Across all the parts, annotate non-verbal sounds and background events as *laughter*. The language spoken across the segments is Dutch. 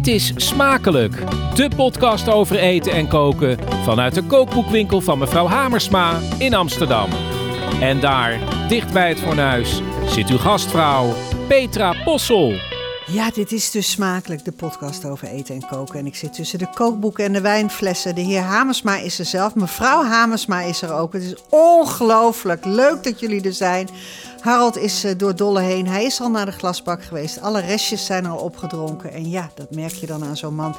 Dit is Smakelijk, de podcast over eten en koken vanuit de kookboekwinkel van mevrouw Hamersma in Amsterdam. En daar, dicht bij het fornuis, zit uw gastvrouw Petra Possel. Ja, dit is dus smakelijk, de podcast over eten en koken. En ik zit tussen de kookboeken en de wijnflessen. De heer Hamersma is er zelf, mevrouw Hamersma is er ook. Het is ongelooflijk leuk dat jullie er zijn. Harold is eh, door Dolle heen. Hij is al naar de glasbak geweest. Alle restjes zijn al opgedronken. En ja, dat merk je dan aan zo'n man.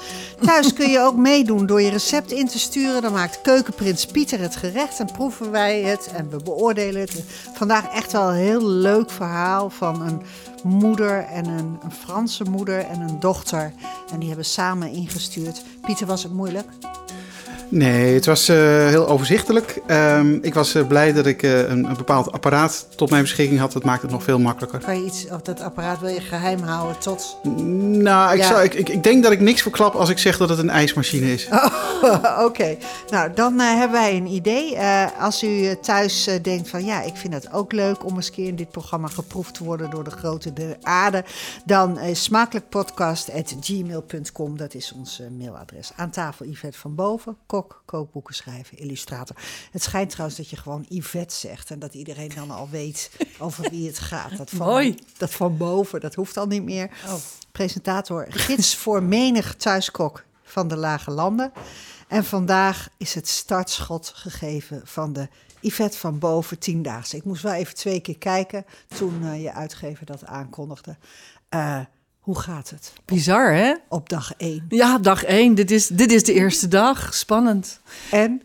Thuis kun je ook meedoen door je recept in te sturen. Dan maakt keukenprins Pieter het gerecht en proeven wij het en we beoordelen het. Vandaag echt wel een heel leuk verhaal van een moeder en een, een Franse moeder en een dochter. En die hebben samen ingestuurd. Pieter, was het moeilijk? Nee, het was uh, heel overzichtelijk. Um, ik was uh, blij dat ik uh, een, een, bepaald apparaat tot mijn beschikking had. Dat maakt het nog veel makkelijker. Kan je iets, of dat apparaat wil je geheim houden tot... Nou, ik, ja. zou, ik, ik, ik, denk dat ik niks verklap als ik zeg dat het een ijsmachine is. Oh, *laughs* Oké, okay. nou dan hebben wij een idee. als u thuis denkt van ja, ik vind het ook leuk om eens keer in dit programma geproefd te worden door de grote de aarde. Dan smakelijkpodcast.gmail.com, dat is ons mailadres. Aan tafel Yvette van Boven, kok, kookboeken schrijven, illustrator. Het schijnt trouwens dat je gewoon Yvette zegt en dat iedereen dan al weet over wie het gaat. Dat van, Mooi. Dat van boven, dat hoeft al niet meer. Oh. Presentator, gids voor menig thuiskok van de Lage Landen. En vandaag is het startschot gegeven van de Yvette van Boven tiendaagse. Ik moest wel even twee keer kijken toen uh, je uitgever dat aankondigde. Uh, hoe gaat het? Bizar, hè? Op dag één. Ja, dag één. Dit is, dit is de eerste dag. Spannend. En?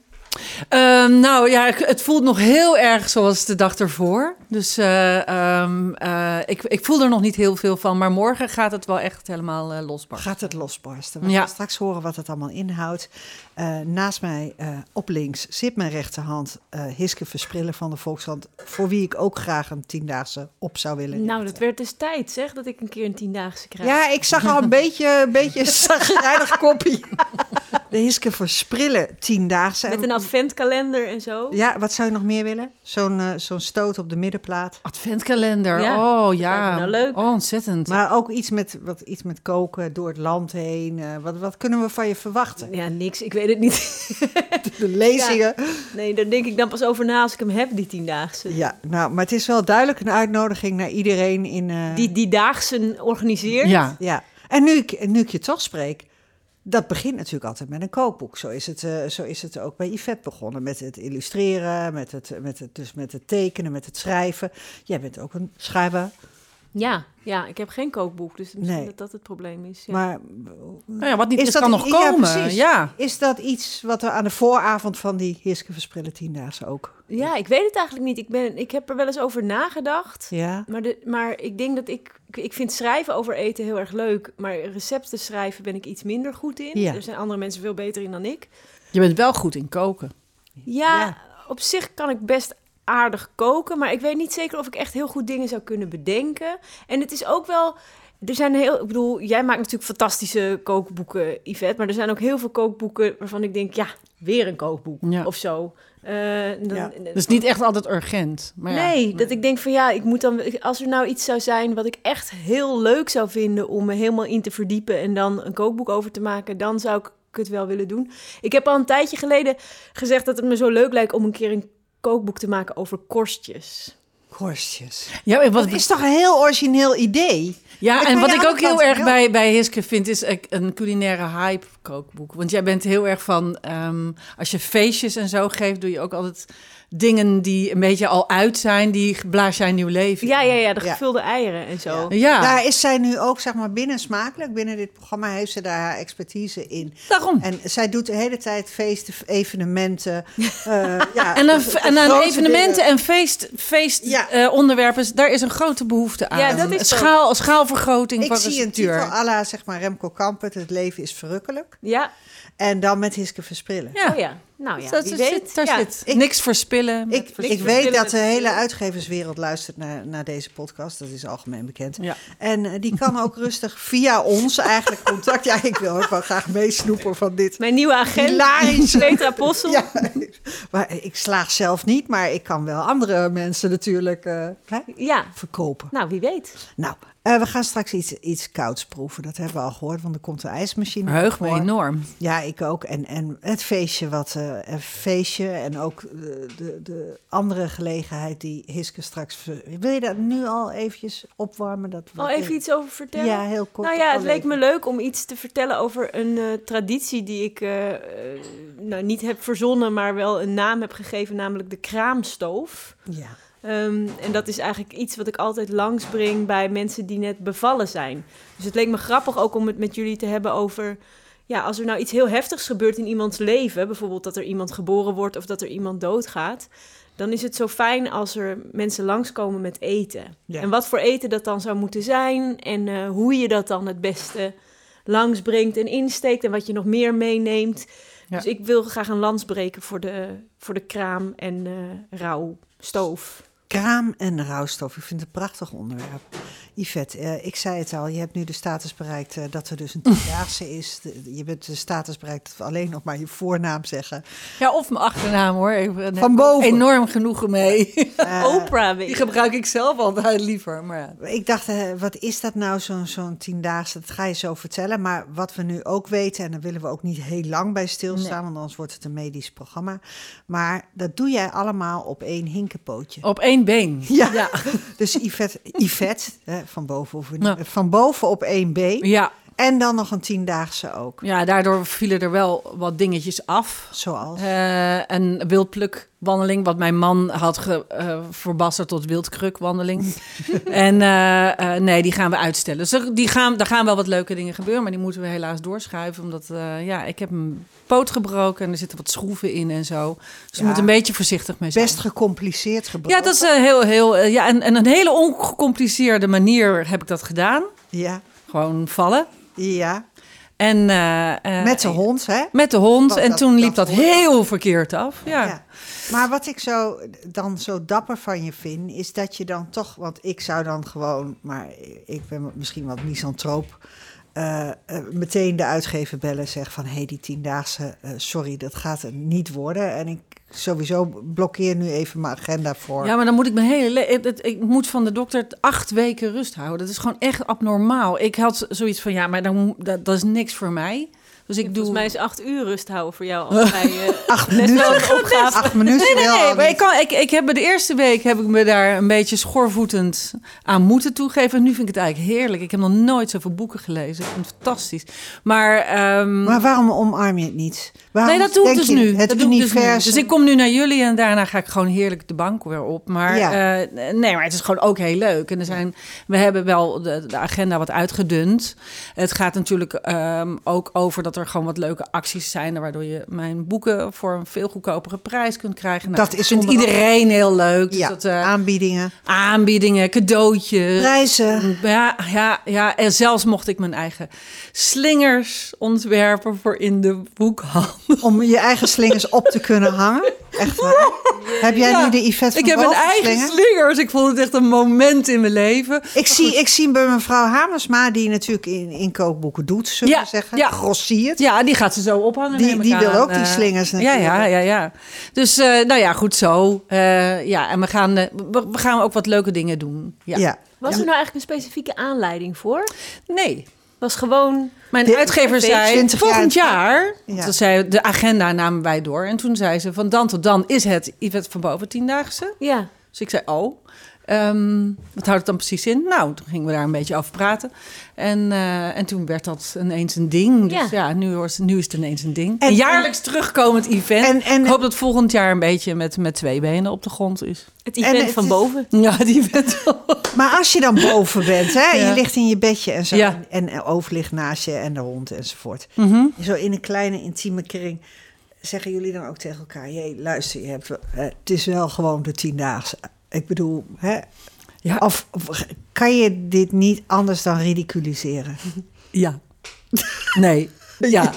Um, nou ja, het voelt nog heel erg zoals de dag ervoor. Dus uh, um, uh, ik, ik voel er nog niet heel veel van. Maar morgen gaat het wel echt helemaal uh, losbarsten. Gaat het losbarsten? We ja. gaan straks horen wat het allemaal inhoudt. naast mij op links zit mijn rechterhand Hiske Versprillen van de Volkskrant. Voor wie ik ook graag een tiendaagse op zou willen Nou, dat werd dus tijd zeg, dat ik een keer een tiendaagse krijg. Ja, ik zag al een *laughs* beetje een beetje koppie. *laughs* De Hiske Versprillen tiendaagse. Met een adventkalender en zo. Ja, wat zou je nog meer willen? Zo'n uh, zo'n stoot op de middenplaat. Adventkalender, ja. oh ja. Nou, leuk. Oh, ontzettend. Maar ook iets met, wat, iets met koken door het land heen. Uh, wat, wat kunnen we van je verwachten? Ja, niks. Ik weet het niet. *laughs* de lezingen. Ja. Nee, daar denk ik dan pas over na als ik hem heb, die tiendaagse. Ja, nou, maar het is wel duidelijk een uitnodiging naar iedereen in... Uh... Die die daagse organiseert. Ja. ja. En nu ik, nu ik je toch spreek... Dat begint natuurlijk altijd met een kookboek. Zo is het, uh, zo is het ook bij Yvette begonnen. Met het illustreren, met het, met het, dus met het tekenen, met het schrijven. Jij bent ook een schrijver. Ja, ja, ik heb geen kookboek, dus misschien nee. dat dat het probleem is. Ja. Maar nou ja, wat niet is, dat, kan nog komen. Ja, ja, Is dat iets wat er aan de vooravond van die Hiske Versprillen tiendaagse ook... Ja, ik weet het eigenlijk niet. Ik, ben, ik heb er wel eens over nagedacht. Ja. Maar, de, maar ik denk dat ik... Ik vind schrijven over eten heel erg leuk. Maar recepten schrijven ben ik iets minder goed in. Ja. Er zijn andere mensen veel beter in dan ik. Je bent wel goed in koken. Ja, ja. op zich kan ik best aardig koken. Maar ik weet niet zeker of ik echt heel goed dingen zou kunnen bedenken. En het is ook wel. Er zijn heel, ik bedoel, jij maakt natuurlijk fantastische kookboeken, Yvette. Maar er zijn ook heel veel kookboeken waarvan ik denk, ja, weer een kookboek ja. of zo. Uh, dan, ja. Dus niet echt altijd urgent. Maar nee, ja. dat ik denk van ja, ik moet dan, als er nou iets zou zijn wat ik echt heel leuk zou vinden om me helemaal in te verdiepen en dan een kookboek over te maken, dan zou ik het wel willen doen. Ik heb al een tijdje geleden gezegd dat het me zo leuk lijkt om een keer een kookboek te maken over korstjes. Korstjes. Ja, wat dat is toch een heel origineel idee? Ja, ik en wat ik ook heel erg bij, bij Hiske vind, is een culinaire hype kookboek. Want jij bent heel erg van, um, als je feestjes en zo geeft, doe je ook altijd dingen die een beetje al uit zijn, die blaas jij nieuw leven. Ja, ja, ja, de gevulde ja. eieren en zo. Ja. ja. Daar is zij nu ook, zeg maar, binnen smakelijk. Binnen dit programma heeft ze daar haar expertise in. Daarom. En zij doet de hele tijd feesten, evenementen. uh, *laughs* ja, en aan, en aan evenementen dingen. en feest, feest ja. uh, onderwerpen, daar is een grote behoefte aan. Ja, dat is Schaal, schaalvergroting Ik van zie een titel à la, zeg maar, Remco Kampert, Het leven is verrukkelijk. Ja. En dan met Hiske Versprillen. Ja. Oh ja, nou ja, dat weet. Daar ja. zit ik, niks verspillen. Ik, ik weet dat de hele uitgeverswereld luistert naar, naar deze podcast. Dat is algemeen bekend. Ja. En uh, die kan ook rustig via ons eigenlijk contact... Ja, ik wil ook wel graag meesnoepen van dit. Mijn nieuwe agent, Hilarische... Petra Possel. Ja, *laughs* maar ik slaag zelf niet, maar ik kan wel andere mensen natuurlijk uh, ja. verkopen. Nou, wie weet. Nou, Uh, we gaan straks iets, iets kouds proeven. Dat hebben we al gehoord, want er komt een ijsmachine. Heug me enorm. Ja, ik ook. En, en het feestje, wat uh, een feestje en ook de, de, de, andere gelegenheid die Hiske straks. Wil je daar nu al eventjes opwarmen? Dat al even iets over vertellen? Ja, heel kort. Nou ja, het leek me leuk om iets te vertellen over een uh, traditie die ik nou, niet heb verzonnen, maar wel een naam heb gegeven, namelijk de kraamstoof. Ja. Um, en dat is eigenlijk iets wat ik altijd langsbreng bij mensen die net bevallen zijn. Dus het leek me grappig ook om het met jullie te hebben over... Ja, als er nou iets heel heftigs gebeurt in iemands leven... bijvoorbeeld dat er iemand geboren wordt of dat er iemand doodgaat... dan is het zo fijn als er mensen langskomen met eten. Ja. En wat voor eten dat dan zou moeten zijn... en uh, hoe je dat dan het beste langsbrengt en insteekt... en wat je nog meer meeneemt... Ja. Dus ik wil graag een lans breken voor de, voor de kraam en uh, rouwstoof. Kraam en rouwstof. Ik vind het een prachtig onderwerp. Yvette, uh, ik zei het al, je hebt nu de status bereikt uh, dat er dus een tiendaagse *laughs* is. De, je bent de status bereikt dat we alleen nog maar je voornaam zeggen. Ja, of mijn achternaam hoor. Ik Van boven. Enorm genoegen mee. Uh, *laughs* Oprah, Die gebruik ik zelf altijd liever. Maar ja. Ik dacht, wat is dat nou, zo'n zo'n tiendaagse? Dat ga je zo vertellen. Maar wat we nu ook weten, en daar willen we ook niet heel lang bij stilstaan, nee. want anders wordt het een medisch programma. Maar dat doe jij allemaal op één hinkenpootje. Op één been. Ja. ja. *laughs* dus Yvette, Yvette van boven, van boven op één been. Ja. En dan nog een tiendaagse ook. Ja, daardoor vielen er wel wat dingetjes af. Zoals? Uh, een wildplukwandeling, wat mijn man had ge, uh, verbasterd tot wildkrukwandeling. *laughs* en uh, nee, die gaan we uitstellen. Dus die gaan, daar gaan wel wat leuke dingen gebeuren, maar die moeten we helaas doorschuiven. Omdat ja, ik heb een poot gebroken en er zitten wat schroeven in en zo. Dus ja, je moet een beetje voorzichtig mee zijn. Best gecompliceerd gebroken. Ja, dat is heel, heel, ja, en, en een hele ongecompliceerde manier heb ik dat gedaan. Ja. Gewoon vallen. Ja. En, uh, uh, met de hond, hè? Met de hond. En dat, toen liep dat, dat heel verkeerd af. Ja. ja. Maar wat ik zo, dan zo dapper van je vind, is dat je dan toch... Want ik zou dan gewoon, maar ik ben misschien wat misantroop... Uh, meteen de uitgever bellen zeggen van... hé, hey, die tiendaagse, sorry, dat gaat er niet worden. En ik sowieso blokkeer nu even mijn agenda voor. Ja, maar dan moet ik mijn hele. Ik, ik moet van de dokter acht weken rust houden. Dat is gewoon echt abnormaal. Ik had zoiets van ja, maar dan, dat, dat is niks voor mij. Dus ik doe. Volgens mij is acht uur rust houden voor jou. Als *laughs* bij, uh, acht minuten. Acht minuten. Nee, nee, nee. Maar ik, kan, ik, ik heb de eerste week heb ik me daar een beetje schoorvoetend aan moeten toegeven. Nu vind ik het eigenlijk heerlijk. Ik heb nog nooit zoveel boeken gelezen. Ik vind het fantastisch. Maar, um, maar waarom omarm je het niet? Waarom nee, dat doe ik dus je, nu. Het dat doe ik dus nu. Dus ik kom nu naar jullie en daarna ga ik gewoon heerlijk de bank weer op. Maar ja. uh, nee, maar het is gewoon ook heel leuk. En er zijn, we hebben wel de, de agenda wat uitgedund. Het gaat natuurlijk um, ook over dat er gewoon wat leuke acties zijn, waardoor je mijn boeken voor een veel goedkopere prijs kunt krijgen. Nou, dat is vindt iedereen heel leuk. Ja, dus dat, uh, aanbiedingen. Aanbiedingen, cadeautjes. Prijzen. Ja, ja, ja. En zelfs mocht ik mijn eigen slingers ontwerpen voor in de boekhandel. Om je eigen slingers op te kunnen hangen? Echt waar? *laughs* Heb jij ja, nu de Yvette Ik heb mijn eigen slingers? Ik vond het echt een moment in mijn leven. Ik zie, ik zie bij mevrouw Hamersma, die natuurlijk in, in kookboeken doet, zullen Ja, we zeggen. ja. Ja, die gaat ze zo ophangen. Die, die wil ook die Eh, slingers Ja, natuurlijk. ja, ja, ja. Dus, eh, nou ja, goed zo. Eh, ja, en we gaan, we, we gaan ook wat leuke dingen doen. Ja. Ja. Was er nou eigenlijk een specifieke aanleiding voor? Nee. Was gewoon... Mijn De- uitgever zei, 20 volgend jaar- jaar, Ja. toen zei de agenda namen wij door. En toen zei ze, van dan tot dan is het Yvette van Boven tiendaagse. Ja. Dus ik zei, oh, ehm, wat houdt het dan precies in? Nou, toen gingen we daar een beetje over praten. En, eh, en toen werd dat ineens een ding. Dus Ja. ja, nu, was- nu is het ineens een ding. En- een jaarlijks terugkomend event. En- en- ik hoop dat volgend jaar een beetje met, met twee benen op de grond is. Het event het van is- boven. Ja, die event wel. Maar als je dan boven bent, hè, Ja. je ligt in je bedje en zo, Ja. en, en Oof ligt naast je en de hond enzovoort. Mhm. Zo in een kleine intieme kring zeggen jullie dan ook tegen elkaar: Jee, luister, je hebt, hè, het is wel gewoon de tiendaagse. Ik bedoel, hè, Ja. of, of kan je dit niet anders dan ridiculiseren? *laughs* Ja. Nee. *laughs* Ja.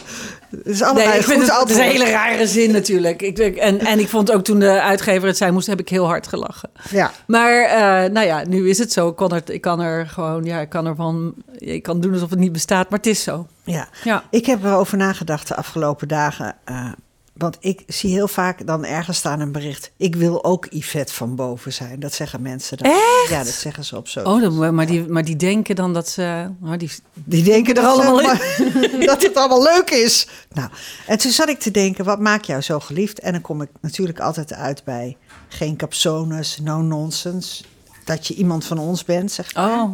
Het is allebei Nee, ik vind het, het is een hele rare zin natuurlijk. Ik, en, en ik vond ook toen de uitgever het zei moest, heb ik heel hard gelachen. Ja. Maar eh, nou ja, nu is het zo. Ik kan er, ik kan er gewoon, ja, ik kan ervan, ik kan doen alsof het niet bestaat, maar het is zo. Ja. Ja. Ik heb erover nagedacht de afgelopen dagen. eh, Want ik zie heel vaak dan ergens staan een bericht. Ik wil ook Yvette van boven zijn. Dat zeggen mensen dan. Echt? Ja, dat zeggen ze op zo. Oh, dan- maar, die, maar die denken dan dat ze... Oh, die, Die denken er allemaal in *laughs* dat het allemaal leuk is. Nou, en toen zat ik te denken, wat maakt jou zo geliefd? En dan kom ik natuurlijk altijd uit bij geen capsones, no nonsense. Dat je iemand van ons bent, zeg maar. oh.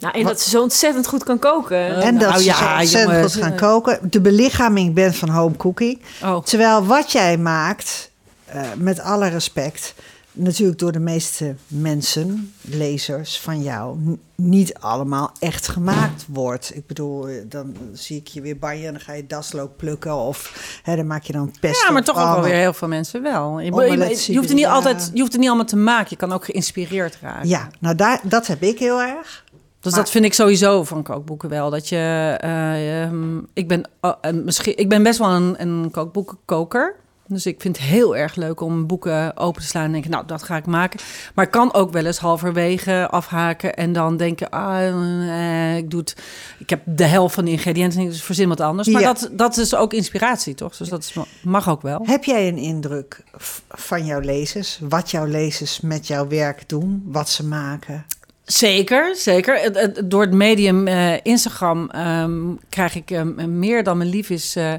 Nou, en dat ze zo ontzettend goed kan koken. En dat nou ze ja, zo ontzettend goed gaan koken. De belichaming bent van home cooking. Oh. Terwijl wat jij maakt, eh, met alle respect, natuurlijk door de meeste mensen, lezers van jou, niet allemaal echt gemaakt wordt. Ik bedoel, eh, dan zie ik je weer banjen en dan ga je daslook plukken of hè, dan maak je dan pesto. Ja, maar toch ook wel weer heel veel mensen wel. Je, je, je hoeft er niet ja. altijd, je hoeft er niet allemaal te maken. Je kan ook geïnspireerd raken. Ja, nou daar, dat heb ik heel erg. Dus Maar- dat vind ik sowieso van kookboeken wel. Dat je, eh, ehm, ik, ben, oh, en misschien, ik ben best wel een, een kookboekenkoker. Dus ik vind het heel erg leuk om boeken open te slaan en denken, nou, dat ga ik maken. Maar ik kan ook wel eens halverwege afhaken en dan denken, ah, eh, ik doe het. Ik heb de helft van de ingrediënten, dus verzin wat anders. Maar Ja. dat, dat is ook inspiratie, toch? Dus dat is, mag ook wel. Heb jij een indruk van jouw lezers? Wat jouw lezers met jouw werk doen? Wat ze maken? Zeker, zeker. Door het medium eh, Instagram ehm, krijg ik ehm, meer dan mijn lief is eh,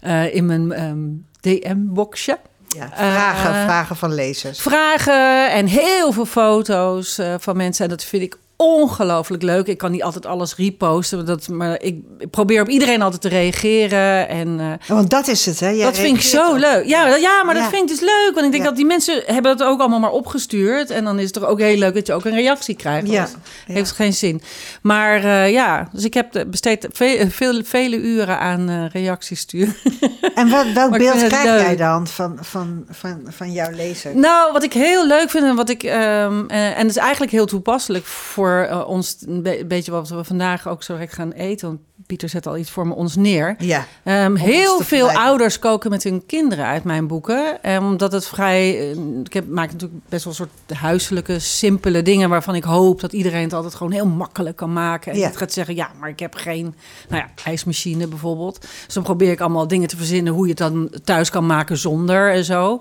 eh, in mijn ehm, DM-boxje. Ja, vragen, vragen van lezers. Vragen en heel veel foto's van mensen. En dat vind ik ongelooflijk leuk. Ik kan niet altijd alles reposten, maar, dat, maar ik, ik probeer op iedereen altijd te reageren. En eh, Want dat is het, hè? Jij dat vind ik zo op- leuk. Ja, dat- ja maar Ja. dat vind ik dus leuk. Want ik denk Ja. dat die mensen hebben het ook allemaal maar opgestuurd. En dan is het toch ook heel leuk dat je ook een reactie krijgt. Ja. Heeft geen zin. Maar eh, ja, dus ik heb besteed veel, veel, vele uren aan eh, reacties sturen. *laughs* En wat, welk Maar beeld krijg leuk. jij dan van, van, van, van jouw lezer? Nou, wat ik heel leuk vind en wat ik. ehm, eh, en het is eigenlijk heel toepasselijk voor eh, ons. Een be- beetje wat we vandaag ook zo gaan eten. Pieter zet al iets voor me ons neer. Ja, Ehm, heel veel ouders koken met hun kinderen uit mijn boeken. Ehm, omdat het vrij. eh, ik heb, maak natuurlijk best wel een soort huiselijke, simpele dingen. waarvan ik hoop dat iedereen het altijd gewoon heel makkelijk kan maken. En Ja. niet gaat zeggen: ja, maar ik heb geen. Nou ja, ijsmachine bijvoorbeeld. Dus dan probeer ik allemaal dingen te verzinnen. hoe je het dan thuis kan maken zonder en zo.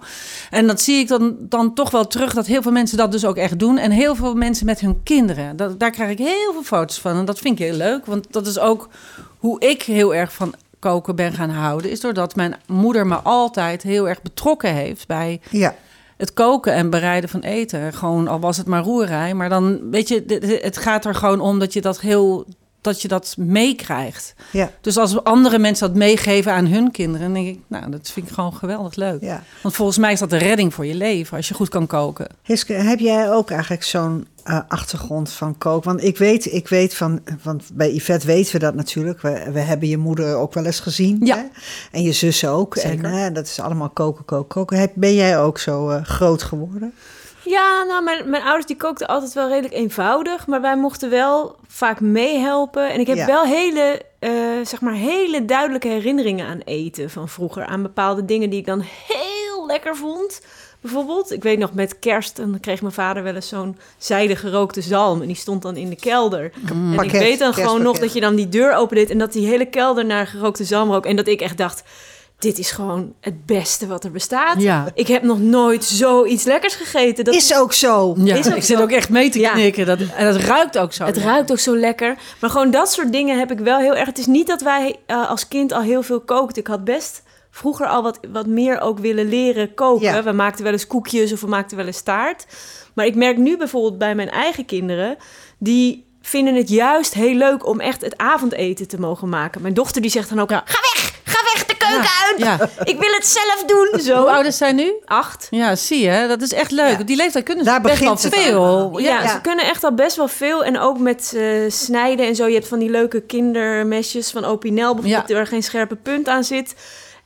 En dat zie ik dan, dan toch wel terug dat heel veel mensen dat dus ook echt doen. En heel veel mensen met hun kinderen. Dat, daar krijg ik heel veel foto's van. En dat vind ik heel leuk. Want dat is ook hoe ik heel erg van koken ben gaan houden. Is doordat mijn moeder me altijd heel erg betrokken heeft bij ja. het koken en bereiden van eten. Gewoon al was het maar roerij. Maar dan weet je, het gaat er gewoon om dat je dat heel. Dat je dat meekrijgt. ja, Dus als andere mensen dat meegeven aan hun kinderen, dan denk ik, nou, dat vind ik gewoon geweldig leuk. ja. Want volgens mij is dat de redding voor je leven als je goed kan koken. Hiske, heb jij ook eigenlijk zo'n eh, achtergrond van koken? Want ik weet, ik weet van, want bij Yvette weten we dat natuurlijk. We, we hebben je moeder ook wel eens gezien. Ja. Hè? En je zus ook. Zeker. En dat is allemaal koken, koken, koken. Heb, ben jij ook zo eh, groot geworden? Ja, nou, mijn, mijn ouders die kookten altijd wel redelijk eenvoudig. Maar wij mochten wel vaak meehelpen. En ik heb Ja. wel hele, eh, zeg maar, hele duidelijke herinneringen aan eten van vroeger. Aan bepaalde dingen die ik dan heel lekker vond. Bijvoorbeeld, ik weet nog met kerst, dan kreeg mijn vader wel eens zo'n zijde gerookte zalm. En die stond dan in de kelder. En ik weet dan gewoon nog dat je dan die deur opendeed en dat die hele kelder naar gerookte zalm rook. En dat ik echt dacht, dit is gewoon het beste wat er bestaat. Ja. Ik heb nog nooit zoiets lekkers gegeten. Dat is ook zo. Ja, Is ook ik zit zo. ook echt mee te Ja. knikken. Dat, en dat ruikt ook zo. Het ruikt ook zo lekker. Maar gewoon dat soort dingen heb ik wel heel erg. Het is niet dat wij eh, als kind al heel veel kookten. Ik had best vroeger al wat, wat meer ook willen leren koken. Ja. We maakten wel eens koekjes of we maakten wel eens taart. Maar ik merk nu bijvoorbeeld bij mijn eigen kinderen... die vinden het juist heel leuk om echt het avondeten te mogen maken. Mijn dochter die zegt dan ook... Ja. Ga weg! Ga weg de keuken uit! Ja. Ik wil het zelf doen! Zo. Hoe oud is zij nu? Acht. Ja, zie je. Dat is echt leuk. Die leeftijd kunnen ze Daar best wel veel. Ja, Ja, ze kunnen echt al best wel veel. En ook met eh, snijden en zo. Je hebt van die leuke kindermesjes van Opinel bijvoorbeeld... Ja. waar geen scherpe punt aan zit.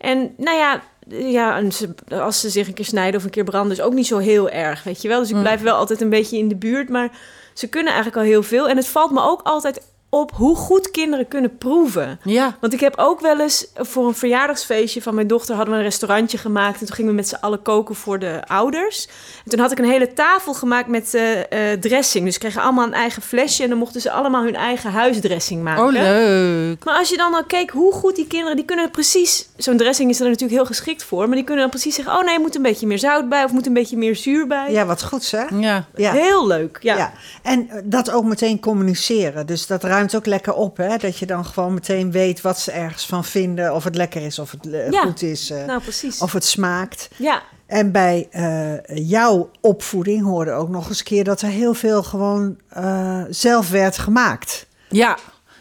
En nou ja, ja en ze, als ze zich een keer snijden of een keer branden... is ook niet zo heel erg, weet je wel. Dus ik Mm. blijf wel altijd een beetje in de buurt. Maar ze kunnen eigenlijk al heel veel. En het valt me ook altijd op hoe goed kinderen kunnen proeven. Ja. Want ik heb ook wel eens voor een verjaardagsfeestje van mijn dochter hadden we een restaurantje gemaakt. En toen gingen we met z'n allen koken voor de ouders. En toen had ik een hele tafel gemaakt met eh, eh, dressing. Dus ze kregen allemaal een eigen flesje en dan mochten ze allemaal hun eigen huisdressing maken. Oh, leuk. Maar als je dan al keek hoe goed die kinderen, die kunnen precies, zo'n dressing is er natuurlijk heel geschikt voor, maar die kunnen dan precies zeggen, oh nee, moet een beetje meer zout bij of moet een beetje meer zuur bij. Ja, wat goed hè? Ja. Ja. Heel leuk, ja. Ja. en eh, dat ook meteen communiceren. Dus dat ruimt ook lekker op, hè? Dat je dan gewoon meteen weet wat ze ergens van vinden. Of het lekker is, of het eh, Ja. goed is, eh, Nou, precies. of het smaakt. Ja, En bij eh, jouw opvoeding hoorde ook nog eens een keer dat er heel veel gewoon zelf werd gemaakt. Ja.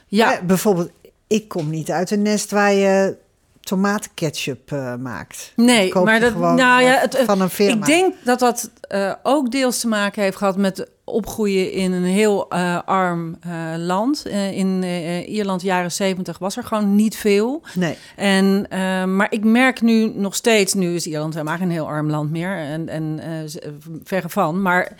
Ja. Hè, bijvoorbeeld, ik kom niet uit een nest waar je tomatenketchup eh, maakt. Nee, maar dat, nou ja, het, van een firma. Ik denk dat dat ook deels te maken heeft gehad met opgroeien in een heel eh, arm eh, land. Eh, in Ierland jaren 70 was er gewoon niet veel. Nee. En, maar ik merk nu nog steeds, nu is Ierland helemaal geen heel arm land meer en, en verre van. Maar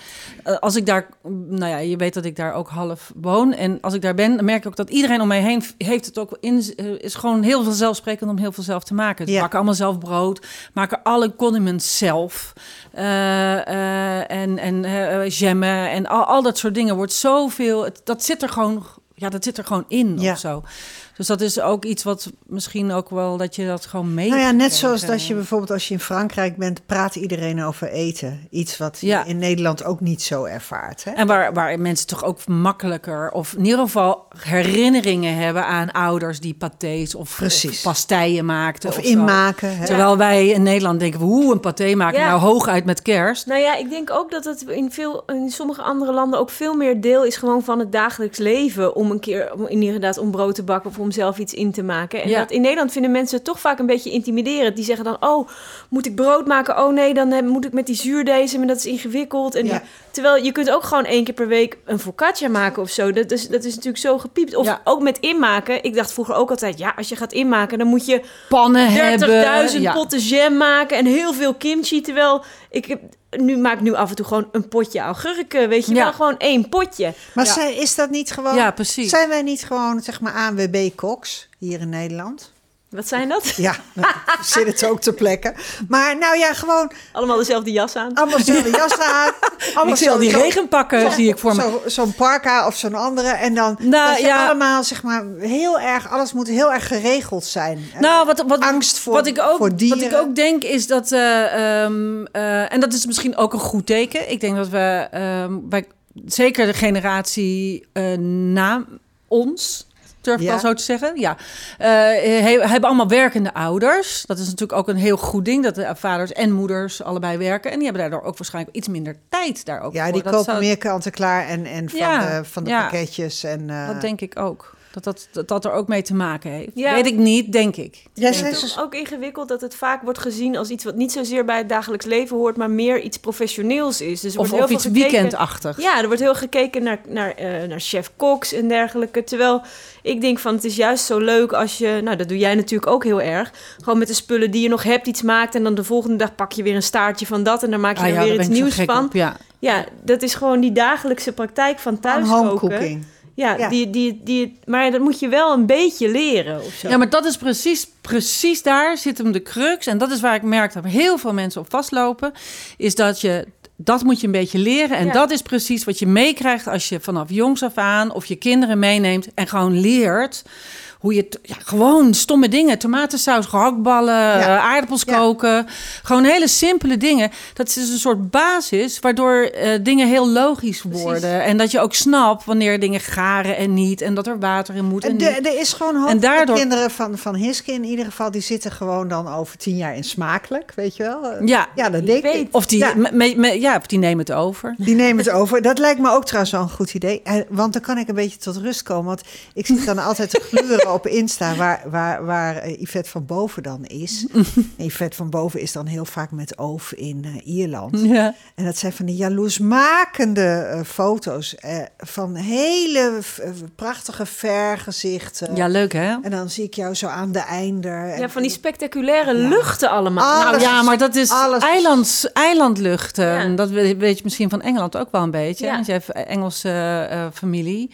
als ik daar, nou ja, je weet dat ik daar ook half woon. En als ik daar ben, dan merk ik ook dat iedereen om mij heen heeft het ook in, is gewoon heel veel zelfsprekend om heel veel zelf te maken. Ze Ja. bakken allemaal zelf brood, maken alle condiments zelf. En en jammen en al, al dat soort dingen wordt zoveel. het- Dat zit er gewoon, ja, dat zit er gewoon in Ja. of zo. Dus dat is ook iets wat misschien ook wel dat je dat gewoon mee. Nou ja, net zoals dat je bijvoorbeeld als je in Frankrijk bent, praat iedereen over eten. Iets wat je in Nederland ook niet zo ervaart. Hè? En waar, waar mensen toch ook makkelijker, of in ieder geval herinneringen hebben aan ouders die pâtés of, of pasteien maakten. Of zo. inmaken. Hè? Terwijl wij in Nederland denken, we, hoe een paté maken Ja. nou hooguit met kerst. Nou ja, ik denk ook dat het in, veel, in sommige andere landen ook veel meer deel is gewoon van het dagelijks leven. Om een keer om inderdaad om brood te bakken of om zelf iets in te maken. En Ja. dat in Nederland vinden mensen het toch vaak een beetje intimiderend. Die zeggen dan, oh, moet ik brood maken? Oh nee, dan heb- moet ik met die zuurdesem en dat is ingewikkeld. En Ja. terwijl je kunt ook gewoon één keer per week een focaccia maken of zo. Dat is, dat is natuurlijk zo gepiept. Of Ja. ook met inmaken. Ik dacht vroeger ook altijd, ja, als je gaat inmaken, dan moet je Pannen hebben. 30.000 ja. potten jam maken en heel veel kimchi. Terwijl ik heb, nu maak ik nu af en toe gewoon een potje augurken. Weet je Ja. wel, gewoon één potje. Maar Ja. zijn- is dat niet gewoon... Ja, precies. Zijn wij niet gewoon, zeg maar, ANWB-koks hier in Nederland? Wat zijn dat? Ja, nou, zit het ook te plekken. Maar nou ja, gewoon Allemaal dezelfde jas aan. allemaal dezelfde *laughs* jas aan. Allemaal Ik zie al die regenpakken, zo- zie ik voor me. zo- Zo'n parka of zo'n andere. En dan Nou, dat je ja. allemaal, zeg maar, heel erg... Alles moet heel erg geregeld zijn. Nou, wat, wat, Angst voor- wat ik ook, voor dieren. Wat ik ook denk is dat, eh, ehm, eh, en dat is misschien ook een goed teken. Ik denk dat we, ehm, bij, zeker de generatie eh, na ons, durf ik Ja. wel zo te zeggen, ja, eh, he- hebben allemaal werkende ouders. Dat is natuurlijk ook een heel goed ding, dat de vaders en moeders allebei werken. En die hebben daardoor ook waarschijnlijk iets minder tijd daar ook Ja, voor. die Dat kopen zou- meer kant-en-klaar en, en van Ja, de, van de pakketjes. En, eh, Dat denk ik ook. Dat dat, dat dat er ook mee te maken heeft. Ja. Weet ik niet, denk ik. Ze- Het is ook ingewikkeld dat het vaak wordt gezien als iets wat niet zozeer bij het dagelijks leven hoort, maar meer iets professioneels is. Dus er Of, wordt heel of veel iets gekeken- weekendachtig. Ja, er wordt heel gekeken naar, naar, eh, naar chef Cox en dergelijke. Terwijl ik denk van het is juist zo leuk als je, nou dat doe jij natuurlijk ook heel erg, gewoon met de spullen die je nog hebt iets maakt en dan de volgende dag pak je weer een staartje van dat en dan maak je Ah er ja, weer iets nieuws gek van. op, Ja. Ja, dat is gewoon die dagelijkse praktijk van Van thuiskoken. homecooking. Ja, Ja. Die, die, die, maar dat moet je wel een beetje leren of zo. ja, maar dat is precies, precies daar zit hem de crux. En dat is waar ik merk dat heel veel mensen op vastlopen. Is dat je, dat moet je een beetje leren. En Ja. dat is precies wat je meekrijgt als je vanaf jongs af aan... of je kinderen meeneemt en gewoon leert... Hoe je ja, gewoon stomme dingen, tomatensaus, gehaktballen, eh, aardappels Ja. koken. Gewoon hele simpele dingen. Dat is een soort basis waardoor eh, dingen heel logisch worden. En dat je ook snapt wanneer dingen garen en niet. En dat er water in moet en En de- er is gewoon hoop. En daardoor- De kinderen van, van Hiske in ieder geval, die zitten gewoon dan over tien jaar in smakelijk, weet je wel? Ja. ja dat denk ik. Of die, Ja. me- me- me- ja, of die nemen het over. Die nemen het over. Dat lijkt me ook trouwens wel een goed idee. Eh, Want dan kan ik een beetje tot rust komen. Want ik zit dan altijd te *laughs* gluren op Insta waar, waar, waar eh, Yvette van Boven dan is. *laughs* En Yvette van Boven is dan heel vaak met Oof in eh, Ierland. Ja. En dat zijn van die jaloersmakende eh, foto's eh, van hele prachtige vergezichten. ja, leuk hè? En dan zie ik jou zo aan de einder. En- Ja, van die spectaculaire luchten allemaal. Alles- Nou, ja, maar dat is alles- eilands, eilandluchten. Ja. Dat we- weet je misschien van Engeland ook wel een beetje. Ja. Want je hebt Engelse eh, familie.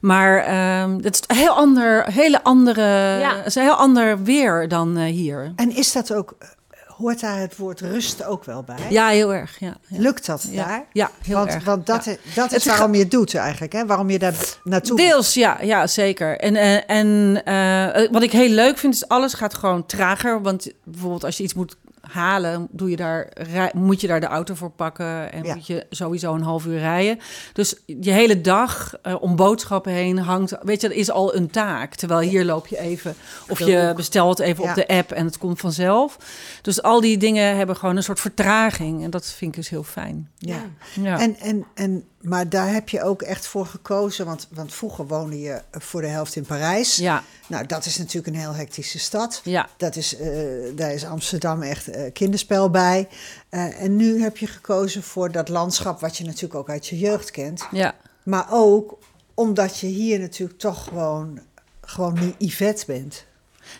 Maar ehm het is een heel ander, hele andere, Ja. is een heel ander weer dan eh, hier. En is dat ook, eh, hoort daar het woord rust ook wel bij? Ja, heel erg. Ja, ja. Lukt dat Ja, daar? ja heel want, erg. want dat, ja. is, dat Het is ga- waarom je het doet eigenlijk, hè? Waarom je daar naartoe. Deels, ja, ja zeker. En, eh, en eh, wat ik heel leuk vind, is alles gaat gewoon trager. Want bijvoorbeeld als je iets moet halen, doe je daar, moet je daar de auto voor pakken. En Ja. moet je sowieso een half uur rijden. Dus je hele dag eh, om boodschappen heen hangt, weet je, dat is al een taak. Terwijl hier loop je even, of je bestelt even Ja. op de app en het komt vanzelf. Dus al die dingen hebben gewoon een soort vertraging. En dat vind ik dus heel fijn. Ja. Ja. En, en, en, maar daar heb je ook echt voor gekozen, want, want vroeger woonde je voor de helft in Parijs. ja, Nou, dat is natuurlijk een heel hectische stad. ja. Dat is, eh, daar is Amsterdam echt eh, kinderspel bij. Eh, en nu heb je gekozen voor dat landschap wat je natuurlijk ook uit je jeugd kent. Ja, Maar ook omdat je hier natuurlijk toch gewoon, gewoon nu Yvette bent.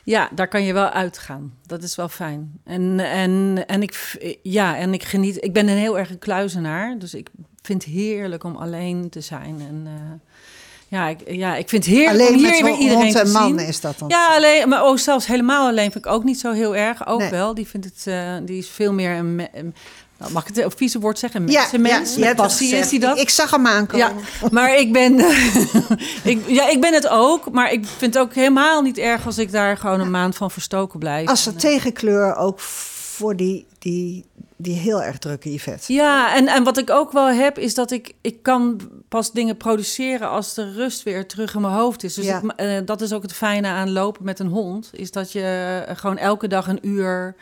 Ja, daar kan je wel uitgaan. Dat is wel fijn. En, en, en, ik, ja, en ik geniet. Ik ben een heel erg een kluizenaar. Dus ik vind het heerlijk om alleen te zijn. En uh, ja, ik, ja, ik vind het heerlijk alleen om hier weer iedereen te man zien. is dat dan? Ja, alleen, maar oh, zelfs helemaal alleen vind ik ook niet zo heel erg. Ook Nee. wel. Die vindt het, uh, die is veel meer een. me- een nou, mag ik het op vieze woord zeggen? Ja, mensenmens. ja, gezegd. is hij dat. Ik, zag hem aankomen. Ja, maar ik ben, *laughs* ik, ja, ik ben het ook. Maar ik vind het ook helemaal niet erg als ik daar gewoon een maand van verstoken blijf. Als er eh, tegenkleur ook voor die, die, die heel erg drukke Yvette. Ja, en, en wat ik ook wel heb, is dat ik, ik kan pas dingen produceren als de rust weer terug in mijn hoofd is. Dus Ja. ik, eh, dat is ook het fijne aan lopen met een hond. Is dat je eh, gewoon elke dag een uur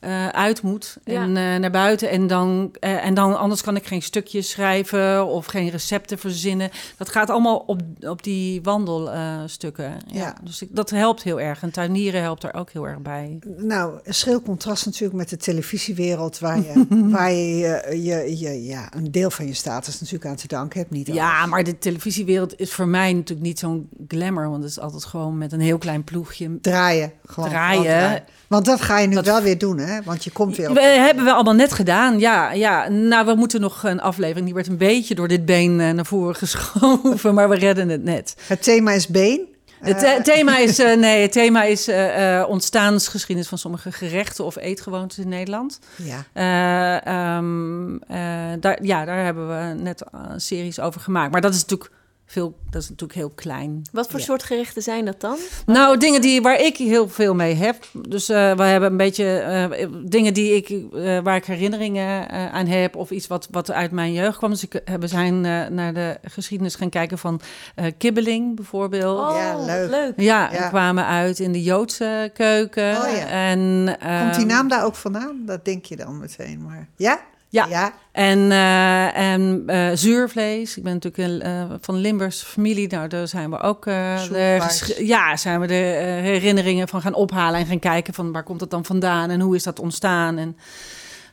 eh, uit moet en eh, naar buiten. En dan, eh, en dan, anders kan ik geen stukjes schrijven of geen recepten verzinnen. Dat gaat allemaal op, op die wandelstukken. ja. Ja. Dus ik, dat helpt heel erg. En tuinieren helpt daar ook heel erg bij. Nou, een schril contrast natuurlijk met de televisiewereld, waar je, *laughs* waar je, je, je, je- ja, een deel van je status natuurlijk aan te danken hebt. Niet alles. Ja, maar de televisiewereld is voor mij natuurlijk niet zo'n glamour. Want het is altijd gewoon met een heel klein ploegje. Draaien. Gewoon, Draaien. Want dat ga je nu Dat- wel weer doen, hè? Want je komt weer op... We hebben we allemaal net gedaan. Ja, ja. Nou, we moeten nog een aflevering. Die werd een beetje door dit been eh, naar voren *laughs* geschoven. maar we redden het net. Het thema is been. Het eh, thema is, eh, *laughs* nee, het thema is eh, eh, ontstaansgeschiedenis van sommige gerechten of eetgewoontes in Nederland. Ja. Eh, ehm, eh, daar, ja, daar hebben we net een series over gemaakt. Maar dat is natuurlijk veel, dat is natuurlijk heel klein. Wat voor Ja. soort gerechten zijn dat dan? Nou, dingen die, waar ik heel veel mee heb. Dus eh, we hebben een beetje eh, dingen die ik, eh, waar ik herinneringen eh, aan heb. Of iets wat, wat uit mijn jeugd kwam. Dus ik, we zijn eh, naar de geschiedenis gaan kijken van eh, kibbeling bijvoorbeeld. Oh, Ja, leuk. leuk. Ja, Ja. en kwamen uit in de Joodse keuken. Oh, ja. en, Komt die naam daar ook vandaan? Dat denk je dan meteen, maar... Ja? Ja. Ja. En, eh, en eh, zuurvlees. Ik ben natuurlijk een, eh, van Limburgs familie. Nou, daar zijn we ook de, ja, zijn we de herinneringen van gaan ophalen en gaan kijken van waar komt het dan vandaan en hoe is dat ontstaan. En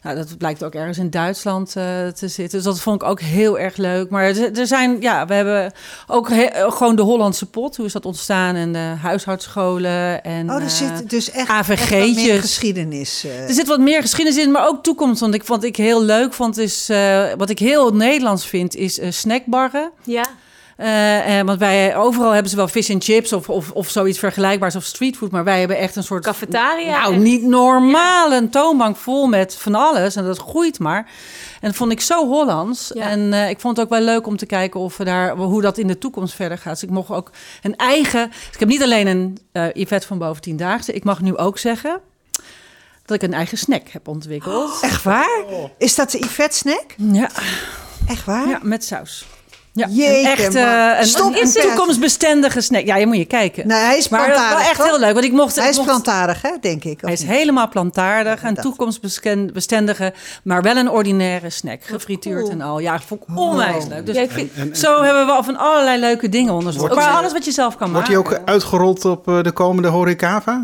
nou, dat blijkt ook ergens in Duitsland eh, te zitten. Dus dat vond ik ook heel erg leuk. Maar er, er zijn, ja, we hebben ook he- eh, gewoon de Hollandse pot. Hoe is dat ontstaan? En de huishoudscholen. En, Oh, er eh, zit dus echt, AVG'tjes. echt wat meer geschiedenis. er zit wat meer geschiedenis in, maar ook toekomst. Want ik vond ik heel leuk vond is eh, wat ik heel Nederlands vind is eh, snackbarren. Ja. Eh, eh, want wij overal hebben ze wel fish and chips of, of, of zoiets vergelijkbaars of streetfood, maar wij hebben echt een soort Cafetaria. Nou, echt. niet normaal een toonbank vol met van alles en dat groeit maar. En dat vond ik zo Hollands. Ja. En eh, ik vond het ook wel leuk om te kijken of we daar, hoe dat in de toekomst verder gaat. Dus ik mocht ook een eigen. Dus ik heb niet alleen een eh Yvette van boven tiendaagse. Ik mag nu ook zeggen dat ik een eigen snack heb ontwikkeld. Echt waar? Is dat de Yvette snack? Ja, Echt waar? ja, met saus. Ja, Jeetje, een echt eh, een, Stop een, een het. toekomstbestendige snack. Ja, je moet je kijken. Nou, hij is maar dat is wel plantaardig. echt heel leuk. Want ik mocht, Hij is mocht- plantaardig, hè, denk ik. hij is niet? helemaal plantaardig. Ja, een dat. toekomstbestendige, maar wel een ordinaire snack. Gefrituurd cool. en al. Ja, vond ik onwijs leuk. Dus Ja, ik vind- En- en- zo hebben we van allerlei leuke dingen onderzocht. Wordt- Maar alles wat je zelf kan Wordt maken. die ook uitgerold op eh, de komende Horecava?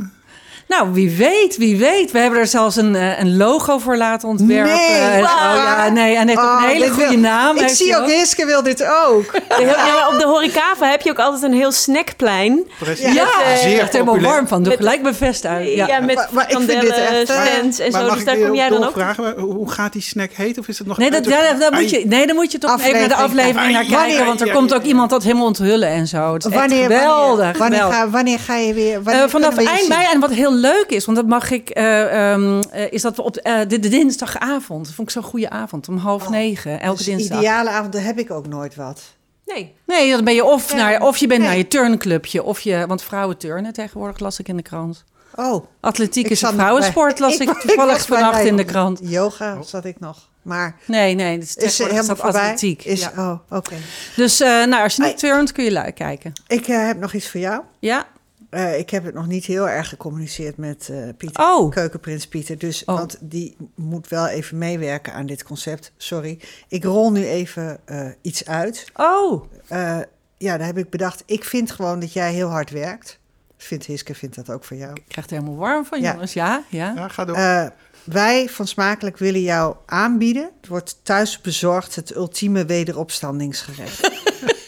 Nou, wie weet, wie weet. We hebben er zelfs een, eh, een logo voor laten ontwerpen. Nee, En- waar? oh, ja, nee, en heeft ook Oh, een hele dit goede wil- naam. Ik zie ook, Hiske wil dit ook. *laughs* Ja, op de horecava heb je ook altijd een heel snackplein. Precies. Ja, eh, Zeer echt helemaal populair. warm van. Doe gelijk mijn vest uit. Ja, Ja. met Maar- maar ik vind dit kandellen, echt, eh, stands en Maar zo. Dus daar kom jij dan ook. Hoe gaat die snack heet? Of is het nog Nee, dat, Ai, moet je, nee, dan moet je toch even naar de Aflevering. naar kijken. Want er komt ook iemand dat helemaal onthullen en zo. Het is Wanneer, geweldig. wanneer, ga, wanneer ga je weer... Eh, vanaf eind mei. En wat heel leuk is, want dat mag ik, eh, ehm, eh, is dat we op eh, de, de dinsdagavond. Dat vond ik zo'n goede avond, om half negen, elke Dus dinsdag. ideale avond, daar heb ik ook nooit wat. Nee. Nee, dan ben je of, Ja. naar, of je bent Nee. naar je turnclubje, of je, want vrouwen turnen tegenwoordig, las ik in de krant. Oh. Atletiek is een vrouwensport, bij- las ik, *laughs* toevallig vannacht in de krant. Yoga zat ik nog. Maar Nee, nee, het is, is helemaal voorbij? atletiek. Is, ja. Oh, oké. Dus eh, nou, als je niet turnt, kun je lui kijken. Ik heb nog iets voor jou. Ja? Eh, ik heb het nog niet heel erg gecommuniceerd met eh, Pieter, Oh. keukenprins Pieter. Dus, Oh. Want die moet wel even meewerken aan dit concept. Sorry. Ik rol nu even eh, iets uit. Oh, Eh, ja, daar heb ik bedacht. Ik vind gewoon dat jij heel hard werkt. Vindt Hiske, vindt dat ook voor jou. ik krijg het helemaal warm van, Ja. jongens. Ja, ja. Ja, ga door. Eh, wij van Smakelijk willen jou aanbieden. Het wordt thuis bezorgd het ultieme wederopstandingsgerecht. *laughs*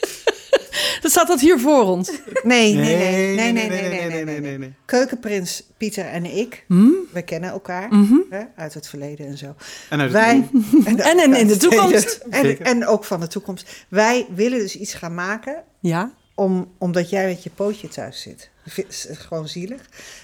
Dan staat dat hier voor ons. Nee, nee, nee, nee, nee, nee, nee, nee, nee, nee. nee. Keukenprins Pieter en ik, Hm? we kennen elkaar Mhm. hè, uit het verleden en zo. En uit het Wij, en, En in- in de toekomst. En, en ook van de toekomst. Wij willen dus iets gaan maken Ja. om, omdat jij met je pootje thuis zit. Dat is gewoon zielig.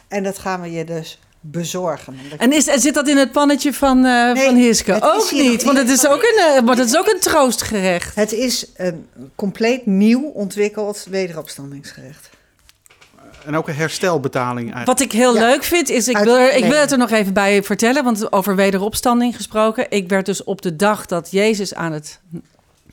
En dat gaan we je dus bezorgen. En, is, zit dat in het pannetje van, eh Nee, van Hiske? Ook niet, want het is ook een, eh, maar het is ook een troostgerecht. Het is een compleet nieuw ontwikkeld wederopstandingsgerecht. En ook een herstelbetaling eigenlijk. Wat ik heel Ja. leuk vind, is, ik wil, er- ik wil het er nog even bij vertellen, want over wederopstanding gesproken. Ik werd dus op de dag dat Jezus aan het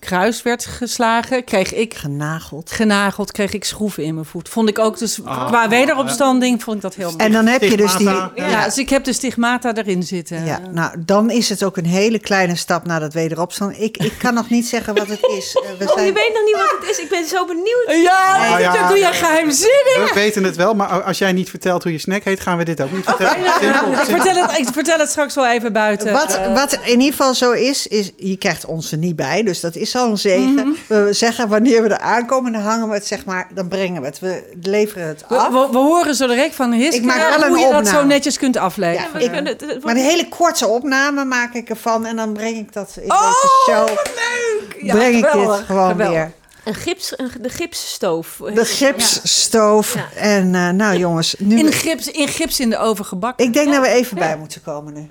kruis werd geslagen, kreeg ik Genageld. genageld, kreeg ik schroeven in mijn voet. Vond ik ook dus, Ah. qua wederopstanding vond ik dat heel mooi. En dan heb je dus die... Ja, dus ik heb de stigmata erin zitten. Ja, nou, dan is het ook een hele kleine stap naar dat wederopstand. Ik, ik kan nog niet zeggen wat het is. Eh, We Oh, je zijn... weet nog niet wat het is. Ik ben zo benieuwd. Ja, Nou ja. dat doe jij geheimzinnig. We weten het wel, maar als jij niet vertelt hoe je snack heet, gaan we dit ook niet vertellen. Simpel, Ik simpel. vertel, het, ik vertel het straks wel even buiten. Wat, wat in ieder geval zo is, is je krijgt ons er niet bij. Dus dat is al een zegen. Mhm. We zeggen wanneer we er aankomen, dan hangen we het, zeg maar, dan brengen we het. We leveren het af. we, we horen zo direct van Hiske Ik maak wel hoe een je dat zo opname. netjes kunt afleveren. Ja, ik- Maar een hele korte opname maak ik ervan. En dan breng ik dat in Oh, deze show. wat leuk! Ja, breng ik geweldig, dit gewoon geweldig. weer. Een gips, een, de gipsstoof. De gipsstoof. Ja. En eh, nou jongens, nu... In gips, in gips in de oven gebakken. Ik denk dat we even bij moeten komen nu.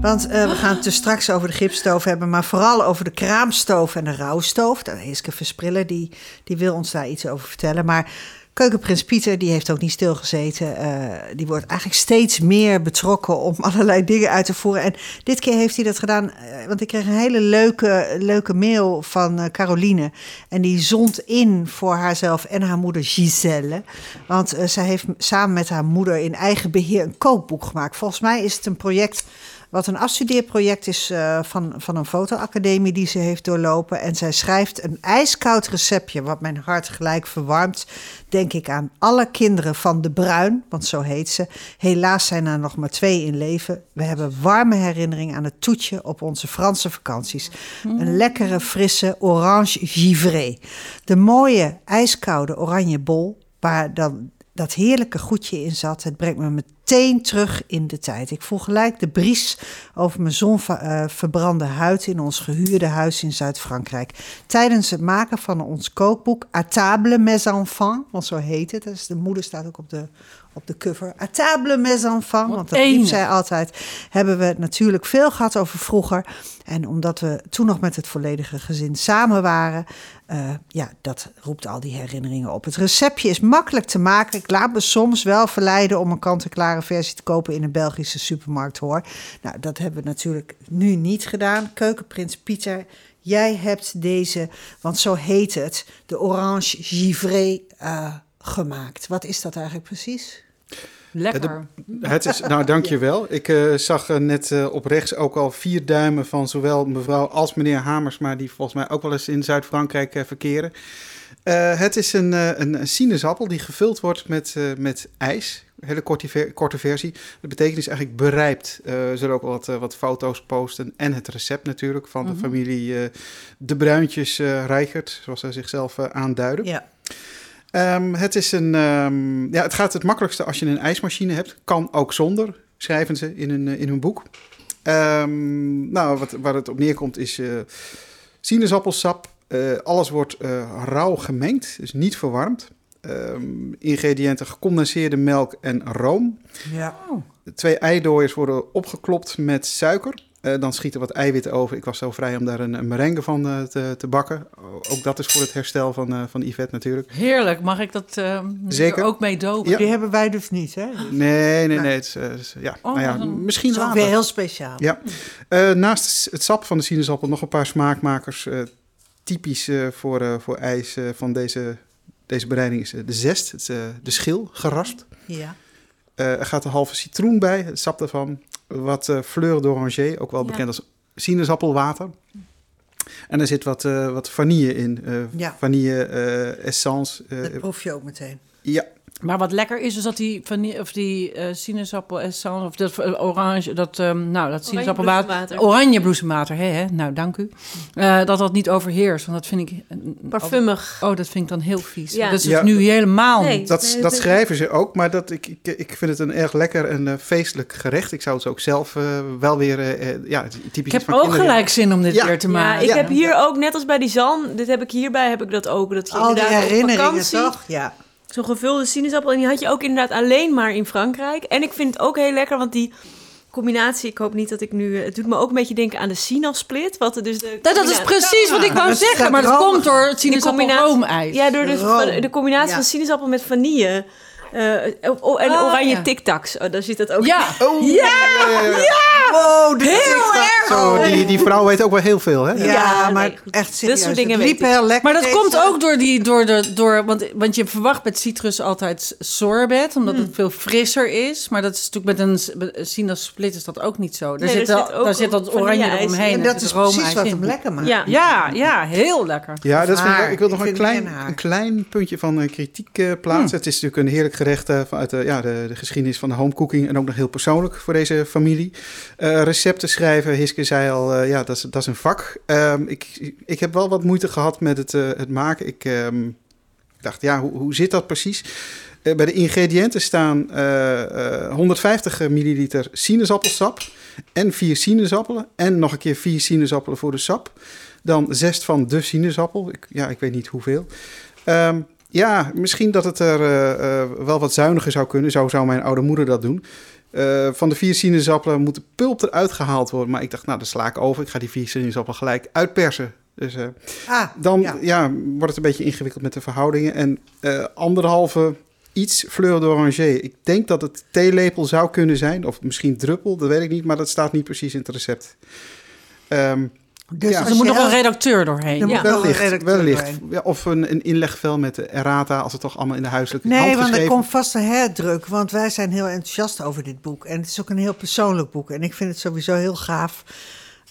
Want eh, we gaan het dus straks over de gipsstoof hebben, maar vooral over de kraamstoof en de rouwstoof. Daar Hiske Versprillen, die, die wil ons daar iets over vertellen. Maar keukenprins Pieter, die heeft ook niet stilgezeten. Eh, die wordt eigenlijk steeds meer betrokken om *laughs* allerlei dingen uit te voeren. En dit keer heeft hij dat gedaan, eh, want ik kreeg een hele leuke, leuke mail van Caroline. En die zond in voor haarzelf en haar moeder Giselle. Want zij heeft samen met haar moeder in eigen beheer een kookboek gemaakt. Volgens mij is het een project wat een afstudeerproject is eh, van, van een fotoacademie die ze heeft doorlopen. En zij schrijft een ijskoud receptje, wat mijn hart gelijk verwarmt. Denk ik aan alle kinderen van De Bruin, want zo heet ze. Helaas zijn er nog maar twee in leven. We hebben warme herinneringen aan het toetje op onze Franse vakanties. Een lekkere, frisse orange givré. De mooie, ijskoude oranje bol, waar dan dat heerlijke goedje in zat. Het brengt me meteen terug in de tijd. Ik voel gelijk de bries over mijn zonverbrande huid in ons gehuurde huis in Zuid-Frankrijk. Tijdens het maken van ons kookboek À table mes enfants, want zo heet het. Dus de moeder staat ook op de, op de cover. À table mes enfants, want dat enig. zij altijd. Hebben we natuurlijk veel gehad over vroeger. En omdat we toen nog met het volledige gezin samen waren, eh, ja, dat roept al die herinneringen op. Het receptje is makkelijk te maken. Ik laat me soms wel verleiden om een kant-en-klare versie te kopen in een Belgische supermarkt hoor. Nou, dat hebben we natuurlijk nu niet gedaan. Keukenprins Pieter, Jij hebt deze, want zo heet het, de Orange Givré uh, gemaakt. Wat is dat eigenlijk precies? Lekker. het is, nou, dankjewel. Ik uh, zag uh, net uh, op rechts ook al vier duimen van zowel mevrouw als meneer Hamersma, die volgens mij ook wel eens in Zuid-Frankrijk verkeren. het is een, een, een, sinaasappel die gevuld wordt met, met ijs. Een hele korte, korte versie. De betekenis is eigenlijk berijpt. we zullen ook wat, wat foto's posten. En het recept natuurlijk van de mm -hmm. familie De Bruintjes Rijgert, zoals zij zichzelf aanduiden. Ja. Um, het, is een, um, ja, het gaat het makkelijkste als je een ijsmachine hebt. Kan ook zonder, schrijven ze in hun, in hun boek. Um, nou, wat, waar het op neerkomt is uh, sinaasappelsap. Uh, alles wordt uh, rauw gemengd, dus niet verwarmd. ingrediënten gecondenseerde melk en room. Ja. Twee eidooiers worden opgeklopt met suiker. Uh, dan schieten wat eiwitten over. Ik was zo vrij om daar een, een merengue van uh, te, te, bakken. Ook dat is voor het herstel van, uh, van Yvette natuurlijk. Heerlijk. Mag ik dat Zeker. ook mee dopen? Ja. Die hebben wij dus niet, hè? Nee, nee, nee. Het is, is, ja, oh, nou ja, misschien later. weer heel speciaal. Ja. naast het sap van de sinaasappel nog een paar smaakmakers. typisch voor, voor ijs van deze, deze bereiding is de zest, het, de schil, geraspt. Ja. er gaat een halve citroen bij, het sap ervan wat uh, fleur d'oranger, ook wel bekend als sinaasappelwater. En er zit wat, uh, wat vanille in, uh, ja. vanille essence. dat proef je ook meteen. Ja. Maar wat lekker is, is dat die, vanille, of die uh, sinaasappel essence, of dat orange, dat, um, nou, dat sinaasappelwater, oranje bloesemwater, hè, hè, nou dank u, uh, dat dat niet overheerst, want dat vind ik... Parfumig. Oh, dat vind ik dan heel vies. Ja. Dat is ja. nu helemaal nee, niet. Dat, nee, dat schrijven ze ook, maar dat, ik, ik, ik vind het een erg lekker en uh, feestelijk gerecht. Ik zou het ook zelf wel weer, ja, typisch Ik heb ook kinderen. gelijk zin om dit ja. weer te maken. Ja, ik heb hier ook, net als bij die zalm, dit heb ik hierbij, heb ik dat ook. Dat je Al die herinneringen, toch? Ja. Zo'n gevulde sinaasappel. En die had je ook inderdaad alleen maar in Frankrijk. En ik vind het ook heel lekker, want die combinatie, ik hoop niet dat ik nu... Het doet me ook een beetje denken aan de sinaasplit. Wat er dus de dat, dat is precies wat ik wou zeggen, maar dat komt door het sinaasappelroomijs. Ja, door de, de combinatie ja. van sinaasappel met vanille. Uh, oh, en oh, oranje ja. tic-tacs. Oh, daar zit dat ook ja. in. Oh, ja! Ja! ja! Wow, heel erg! Zo, die, die vrouw weet ook wel heel veel, hè? Ja, ja maar nee, echt serieus. Dat soort dingen liep heel lekker. Maar dat komt ook door die... Door de, door, want, want je verwacht met citrus altijd sorbet, omdat het veel frisser is. Maar dat is natuurlijk met een sinaasplit is dat ook niet zo. Daar, nee, zit, daar zit dat oranje eromheen. En dat is precies wat hem lekker maakt. Ja, ja, ja heel lekker. Ja, dat is ik, ik wil nog een klein, een klein puntje van uh, kritiek uh, plaatsen. Het is natuurlijk een heerlijk gerecht uh, uit de, ja, de, de geschiedenis van de homecooking en ook nog heel persoonlijk voor deze familie. Uh, recepten schrijven, Hiske zei al, uh, ja, dat is, dat is een vak. Um, ik, ik heb wel wat moeite gehad met het, uh, het maken. Ik um, dacht, ja, hoe, hoe zit dat precies? bij de ingrediënten staan 150 milliliter sinaasappelsap en vier sinaasappelen en nog een keer vier sinaasappelen voor de sap. Dan zest van de sinaasappel. Ik, ja, ik weet niet hoeveel. Um, ja, misschien dat het er uh, uh, wel wat zuiniger zou kunnen. Zo zou mijn oude moeder dat doen. Uh, van de vier sinaasappelen moet de pulp eruit gehaald worden. Maar ik dacht, nou, dat sla ik over. Ik ga die vier sinaasappelen gelijk uitpersen. Dus ah, dan ja. ja. wordt het een beetje ingewikkeld met de verhoudingen. En anderhalve iets fleur d'oranger. Ik denk dat het theelepel zou kunnen zijn. Of misschien druppel, dat weet ik niet. Maar dat staat niet precies in het recept. Um, dus ja. er moet nog een redacteur doorheen. Er ja. Wellicht, wellicht. Ja, of een, een inlegvel met de errata, als het toch allemaal in de huiselijke Nee, want er komt vast een herdruk. Want wij zijn heel enthousiast over dit boek. En het is ook een heel persoonlijk boek. En ik vind het sowieso heel gaaf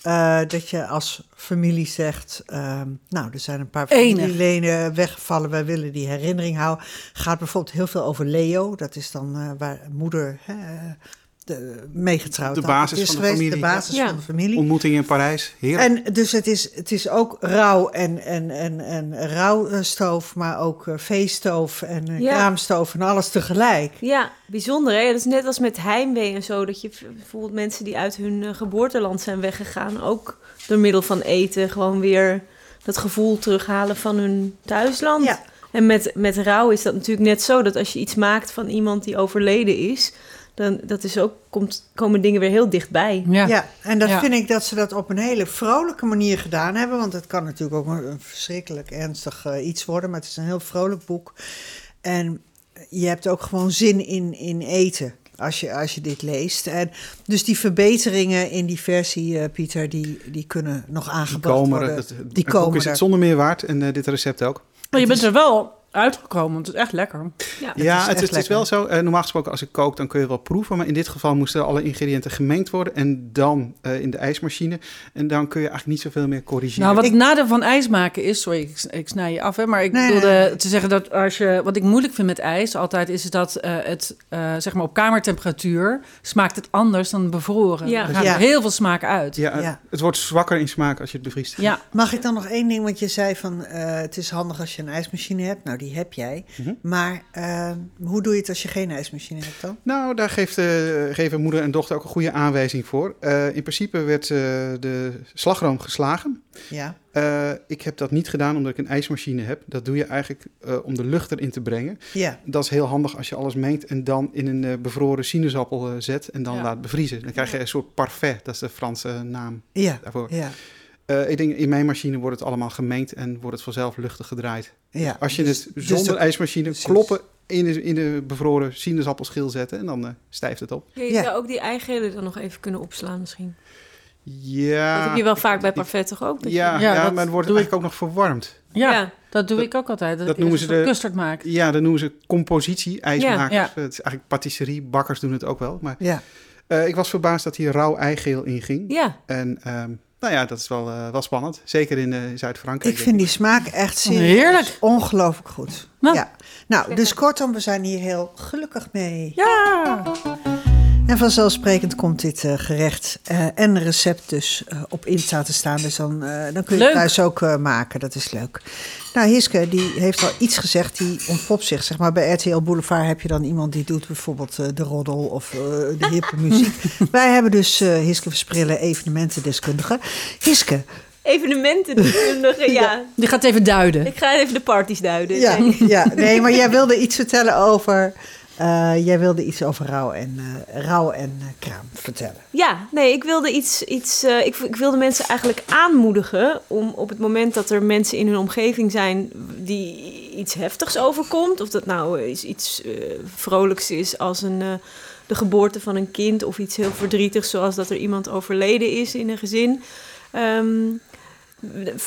uh, dat je als familie zegt... Uh, nou, er zijn een paar familieleden weggevallen. Wij willen die herinnering houden. Gaat bijvoorbeeld heel veel over Leo. Dat is dan uh, waar moeder... De, meegetrouwd. De basis van de geweest, familie. De basis ja. van de familie. Ontmoeting in Parijs. Heerlijk. En dus het is, het is ook rouw en, en, en, en rouwstoof, maar ook feeststoof en ja. kraamstoof en alles tegelijk. Ja, bijzonder hè. Dat is net als met heimwee en zo. Dat je bijvoorbeeld mensen die uit hun geboorteland zijn weggegaan, ook door middel van eten gewoon weer dat gevoel terughalen van hun thuisland. Ja. En met, met rouw is dat natuurlijk net zo dat als je iets maakt van iemand die overleden is, dan dat is ook, komt, komen dingen weer heel dichtbij. Ja, ja en dat ja. vind ik dat ze dat op een hele vrolijke manier gedaan hebben. Want het kan natuurlijk ook een verschrikkelijk ernstig uh, iets worden, maar het is een heel vrolijk boek. En je hebt ook gewoon zin in, in eten. als je, als je dit leest. En dus die verbeteringen in die versie, uh, Pieter, die, die kunnen nog aangebracht die worden. Het, die komen is het zonder meer waard en uh, dit recept ook. Maar je bent er wel uitgekomen, want het is echt lekker. Ja, het, ja, is, het, is, wel zo. Uh, normaal gesproken, als ik kook, dan kun je wel proeven. Maar in dit geval moesten alle ingrediënten gemengd worden. En dan uh, in de ijsmachine. En dan kun je eigenlijk niet zoveel meer corrigeren. Nou, wat het nadeel van ijs maken is... Sorry, ik, ik snij je af, hè. Maar ik nee, wilde nee. te zeggen dat als je... Wat ik moeilijk vind met ijs altijd... is dat uh, het, zeg maar op kamertemperatuur... smaakt het anders dan bevroren. Ja. Er gaat ja. heel veel smaak uit. Ja, ja, het wordt zwakker in smaak als je het bevriest. Ja. Mag ik dan nog één ding? Want je zei van... het is handig als je een ijsmachine hebt. Nou, die heb jij. Mm -hmm. Maar uh, hoe doe je het als je geen ijsmachine hebt dan? Nou, daar geeft, uh, geven moeder en dochter ook een goede aanwijzing voor. Uh, in principe werd de slagroom geslagen. Ja. ik heb dat niet gedaan omdat ik een ijsmachine heb. Dat doe je eigenlijk om de lucht erin te brengen. Ja. Dat is heel handig als je alles mengt en dan in een bevroren sinaasappel zet en dan ja. laat bevriezen. Dan krijg je een soort parfait, dat is de Franse naam ja. daarvoor. Ja. Uh, ik denk, in mijn machine wordt het allemaal gemengd en wordt het vanzelf luchtig gedraaid. Ja, Als je dus, het zonder dus ijsmachine precies. kloppen in de, in de bevroren sinaasappelschil zetten en dan uh, stijft het op. Ja, je ja. zou ook die eigelen dan nog even kunnen opslaan misschien. Ja. Dat heb je wel vaak bij parfait toch ook? Dat ja, je... ja, ja maar dan wordt het eigenlijk ook nog verwarmd. Ja, ja, dat doe dat, ik ook altijd. Dat, dat noemen ze de custard maken. Ja, dat noemen ze compositie, ijsmakers. Ja. Het is eigenlijk patisserie, bakkers doen het ook wel. Maar ja. Uh, ik was verbaasd dat hier rauw eigeel in ging. Ja. En um, nou ja, dat is wel, uh, wel spannend. Zeker in uh, Zuid-Frankrijk. Ik vind die smaak echt serieus Heerlijk. ongelooflijk goed. Nou. Ja. Nou, dus kortom, we zijn hier heel gelukkig mee. Ja! En vanzelfsprekend komt dit uh, gerecht uh, en recept dus uh, op Insta te staan. Dus dan, dan kun je leuk. het thuis ook maken. Dat is leuk. Nou, Hiske, die heeft al iets gezegd. Die ontpopt zich. Zeg maar, bij RTL Boulevard heb je dan iemand die doet bijvoorbeeld de roddel of de hippe *laughs* muziek. Wij hebben dus Hiske Versprillen, evenementendeskundige. Hiske, Evenementendeskundige, *laughs* ja. ja. Die gaat even duiden. Ik ga even de parties duiden. Ja, ja. nee, maar jij wilde iets vertellen over... Uh, jij wilde iets over rouw en, uh, rouw en uh, kraam vertellen. Ja, nee, ik wilde iets. iets ik, ik, wilde mensen eigenlijk aanmoedigen om op het moment dat er mensen in hun omgeving zijn die iets heftigs overkomt, of dat nou is iets vrolijks is als een, de geboorte van een kind, of iets heel verdrietigs, zoals dat er iemand overleden is in een gezin. Um,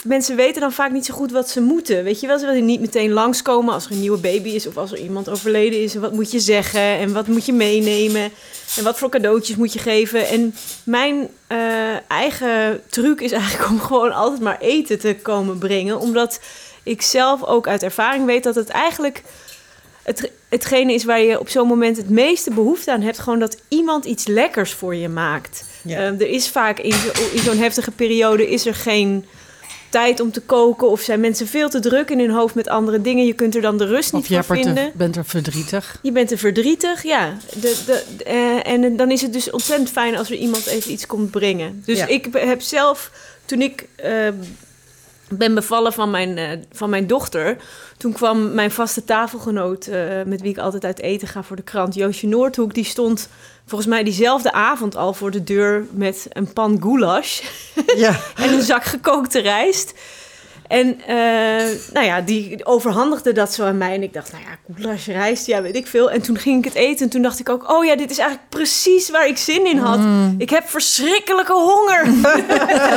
mensen weten dan vaak niet zo goed wat ze moeten. Weet je wel, ze willen niet meteen langskomen als er een nieuwe baby is of als er iemand overleden is. En wat moet je zeggen en wat moet je meenemen en wat voor cadeautjes moet je geven. En mijn uh, eigen truc is eigenlijk om *laughs* gewoon altijd maar eten te komen brengen. Omdat ik zelf ook uit ervaring weet dat het eigenlijk het, hetgene is waar je op zo'n moment het meeste behoefte aan hebt. Gewoon dat iemand iets lekkers voor je maakt. Ja. Uh, er is vaak in, zo, in zo'n heftige periode is er geen tijd om te koken of zijn mensen veel te druk in hun hoofd met andere dingen. Je kunt er dan de rust niet of voor vinden. Je bent er verdrietig. Je bent er verdrietig, ja. De, de, de, uh, en dan is het dus ontzettend fijn als er iemand even iets komt brengen. Dus ja. ik heb zelf, toen ik uh, ben bevallen van mijn, uh, van mijn dochter... toen kwam mijn vaste tafelgenoot, met wie ik altijd uit eten ga voor de krant... Joosje Noordhoek, die stond volgens mij diezelfde avond al voor de deur met een pan goulash ja. *laughs* en een zak gekookte rijst. En uh, nou ja, die overhandigde dat zo aan mij. En ik dacht, nou ja, goulash, rijst, ja, weet ik veel. En toen ging ik het eten en toen dacht ik ook... oh ja, dit is eigenlijk precies waar ik zin in had. Mm. Ik heb verschrikkelijke honger.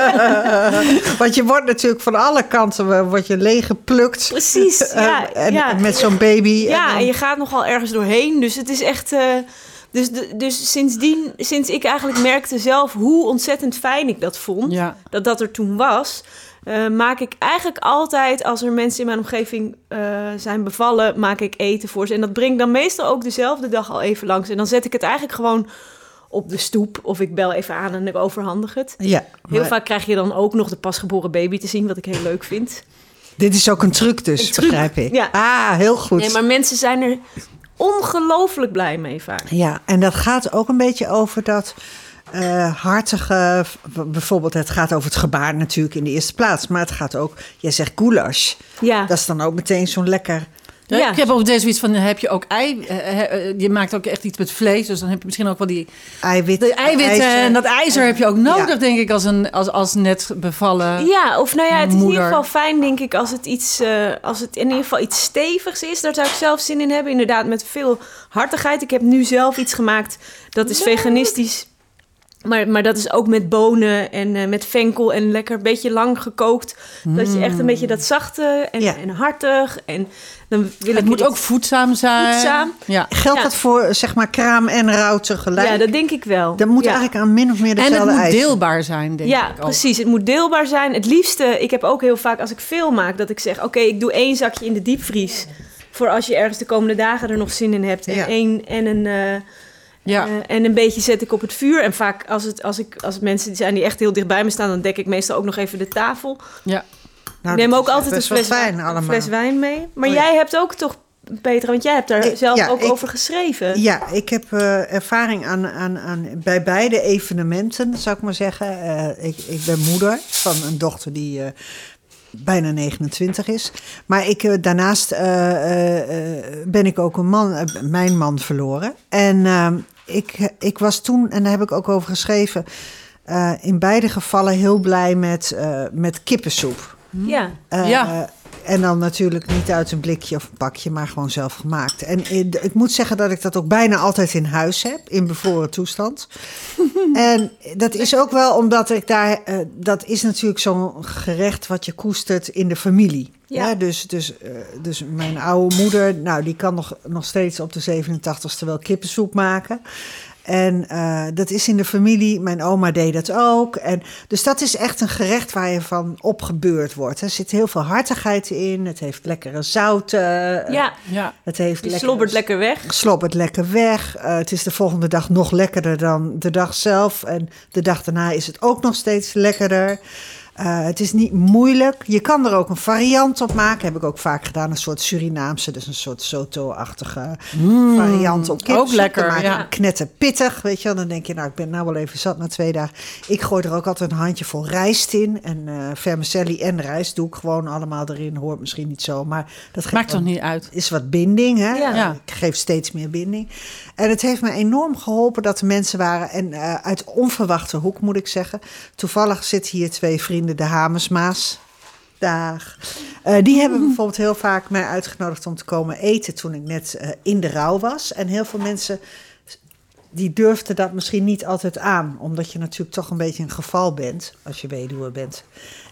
*laughs* Want je wordt natuurlijk van alle kanten word je leeggeplukt. Precies, ja. Uh, en ja. met zo'n baby. Ja, en, dan... en, je gaat nogal ergens doorheen. Dus het is echt... Uh, dus, dus sindsdien, sinds ik eigenlijk merkte zelf hoe ontzettend fijn ik dat vond, ja. dat dat er toen was, uh, maak ik eigenlijk altijd, als er mensen in mijn omgeving uh, zijn bevallen, maak ik eten voor ze. En dat breng ik dan meestal ook dezelfde dag al even langs. En dan zet ik het eigenlijk gewoon op de stoep of ik bel even aan en ik overhandig het. Ja, maar... Heel vaak krijg je dan ook nog de pasgeboren baby te zien, wat ik heel leuk vind. Dit is ook een truc dus, een truc, begrijp ik. Ja. Ah, heel goed. Nee, maar mensen zijn er ongelooflijk blij mee vaak. Ja, en dat gaat ook een beetje over dat uh, hartige... Bijvoorbeeld, het gaat over het gebaar natuurlijk in de eerste plaats. Maar het gaat ook, jij zegt goulash. Ja. Dat is dan ook meteen zo'n lekker Ja. Ik heb over deze iets van, heb je ook ei, uh, je maakt ook echt iets met vlees, dus dan heb je misschien ook wel die eiwit, de eiwitten en dat ijzer heb je ook nodig, denk ik, als een als, als net bevallen. Ja, of nou ja, het is in ieder geval fijn, denk ik, als het iets, uh, als het in ieder geval iets stevigs is. Daar zou ik zelf zin in hebben, inderdaad, met veel hartigheid. Ik heb nu zelf iets gemaakt dat is veganistisch maar, maar dat is ook met bonen en uh, met venkel en lekker een beetje lang gekookt. Dat je echt een beetje dat zachte en, en hartig. En dan wil het moet ook voedzaam zijn. Voedzaam. Ja. Geldt dat voor zeg maar kraam en rauw tegelijk? Ja, dat denk ik wel. Dan moet eigenlijk aan min of meer dezelfde En het moet deelbaar zijn, denk ja, ik Ja, precies. Het moet deelbaar zijn. Het liefste, ik heb ook heel vaak als ik veel maak, dat ik zeg... oké, ik doe één zakje in de diepvries. Voor als je ergens de komende dagen er nog zin in hebt. En, één, en een... Uh, ja. Uh, en een beetje zet ik op het vuur. En vaak als, het, als, ik, als het mensen zijn die echt heel dicht bij me staan, dan dek ik meestal ook nog even de tafel. Ja. Nou, ik neem ook altijd een fles, wijn, een fles wijn mee. Maar oh, jij hebt ook toch, Petra, want jij hebt daar zelf ook over geschreven. Ja, ik heb uh, ervaring aan, aan, aan, bij beide evenementen, zou ik maar zeggen. Uh, ik, ik ben moeder van een dochter die bijna 29 is. Maar ik, daarnaast ben ik ook een man, mijn man verloren. En ehm, ik, ik was toen, en daar heb ik ook over geschreven, uh, in beide gevallen heel blij met, uh, met kippensoep. Ja. Uh, ja. En dan natuurlijk niet uit een blikje of een pakje, maar gewoon zelf gemaakt. En ik moet zeggen dat ik dat ook bijna altijd in huis heb, in bevroren toestand. *laughs* en dat is ook wel omdat ik daar, uh, dat is natuurlijk zo'n gerecht wat je koestert in de familie. Ja. dus, dus, uh, dus mijn oude moeder, nou, die kan nog, nog steeds op de 87ste wel kippensoep maken. En uh, dat is in de familie. Mijn oma deed dat ook. En, dus dat is echt een gerecht waar je van opgebeurd wordt. Er zit heel veel hartigheid in. Het heeft lekkere zouten. Ja, ja. Het heeft lekker, slobbert lekker weg. Slobbert lekker weg. Uh, het is de volgende dag nog lekkerder dan de dag zelf. En de dag daarna is het ook nog steeds lekkerder. Uh, het is niet moeilijk. Je kan er ook een variant op maken. Heb ik ook vaak gedaan. Een soort Surinaamse, dus een soort soto-achtige mm, variant op Ook lekker, ja. Knetterpittig, weet je wel. Dan denk je, nou, ik ben nou wel even zat na twee dagen. Ik gooi er ook altijd een handje vol rijst in. En uh, vermicelli en rijst doe ik gewoon allemaal erin. Hoort misschien niet zo, maar... Dat Maakt toch niet uit? Is wat binding, hè? Ja. Ik geef steeds meer binding. En het heeft me enorm geholpen dat er mensen waren. En uh, uit onverwachte hoek, moet ik zeggen. Toevallig zitten hier twee vrienden de Hamersmaas. Dag. Uh, die hebben *laughs* bijvoorbeeld heel vaak mij uitgenodigd om te komen eten toen ik net uh, in de rouw was. En heel veel mensen die durfden dat misschien niet altijd aan, omdat je natuurlijk toch een beetje een geval bent als je weduwe bent.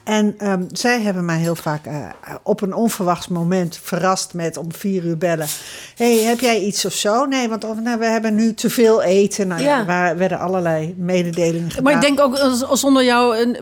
En um, zij hebben mij heel vaak uh, op een onverwachts moment verrast met om vier uur bellen. hey, heb jij iets of zo? Nee, want of, nou, we hebben nu te veel eten. Nou ja, ja er werden allerlei mededelingen gedaan. Maar ik denk ook zonder jou,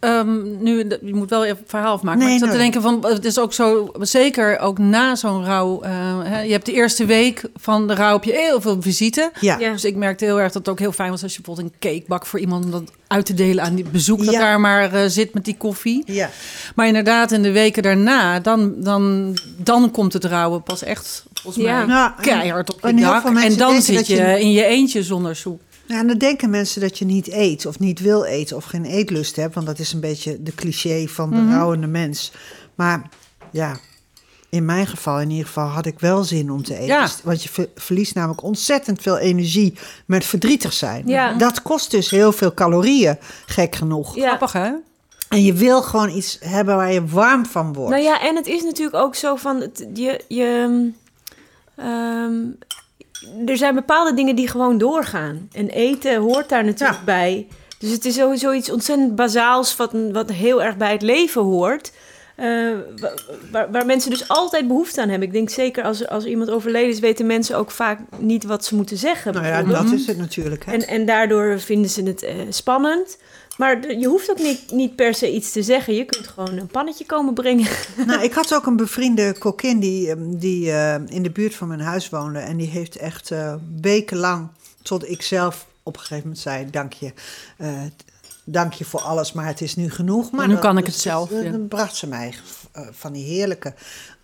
um, nu, je moet wel even een verhaal afmaken. Nee, maar ik zat te denken van, het is ook zo, zeker ook na zo'n rouw. Uh, hè, je hebt de eerste week van de rouw heb je heel veel visite. Ja. Dus ik merkte heel erg dat het ook heel fijn was als je bijvoorbeeld een cake bak voor iemand uit te delen aan die bezoek dat daar maar uh, zit met die koffie. Ja. Maar inderdaad, in de weken daarna, dan, dan, dan komt het rouwen pas echt volgens ja. mij ja, keihard op je dak. En dan zit je, je in je eentje zonder soep. Ja, en dan denken mensen dat je niet eet of niet wil eten of geen eetlust hebt. Want dat is een beetje de cliché van de mm -hmm. rouwende mens. Maar ja, in mijn geval in ieder geval had ik wel zin om te eten. Ja. Want je verliest namelijk ontzettend veel energie met verdrietig zijn. Ja. Dat kost dus heel veel calorieën, gek genoeg. Ja. Grappig hè? En je wil gewoon iets hebben waar je warm van wordt. Nou ja, en het is natuurlijk ook zo van... Het, je, je, um, er zijn bepaalde dingen die gewoon doorgaan. En eten hoort daar natuurlijk ja. bij. Dus het is sowieso iets ontzettend bazaals... wat, wat heel erg bij het leven hoort... Uh, waar, waar, mensen dus altijd behoefte aan hebben. Ik denk zeker als, als iemand overleden is, weten mensen ook vaak niet wat ze moeten zeggen. Nou ja, dat is het natuurlijk. Hè? En, en daardoor vinden ze het uh, spannend. Maar je hoeft ook niet, niet per se iets te zeggen. Je kunt gewoon een pannetje komen brengen. *laughs* Nou, ik had ook een bevriende kokkin die, die uh, in de buurt van mijn huis woonde. En die heeft echt wekenlang, tot ik zelf op een gegeven moment zei: Dank je dank je voor alles, maar het is nu genoeg. Maar, nu kan ik het zelf. Dan bracht ze mij eh, van die heerlijke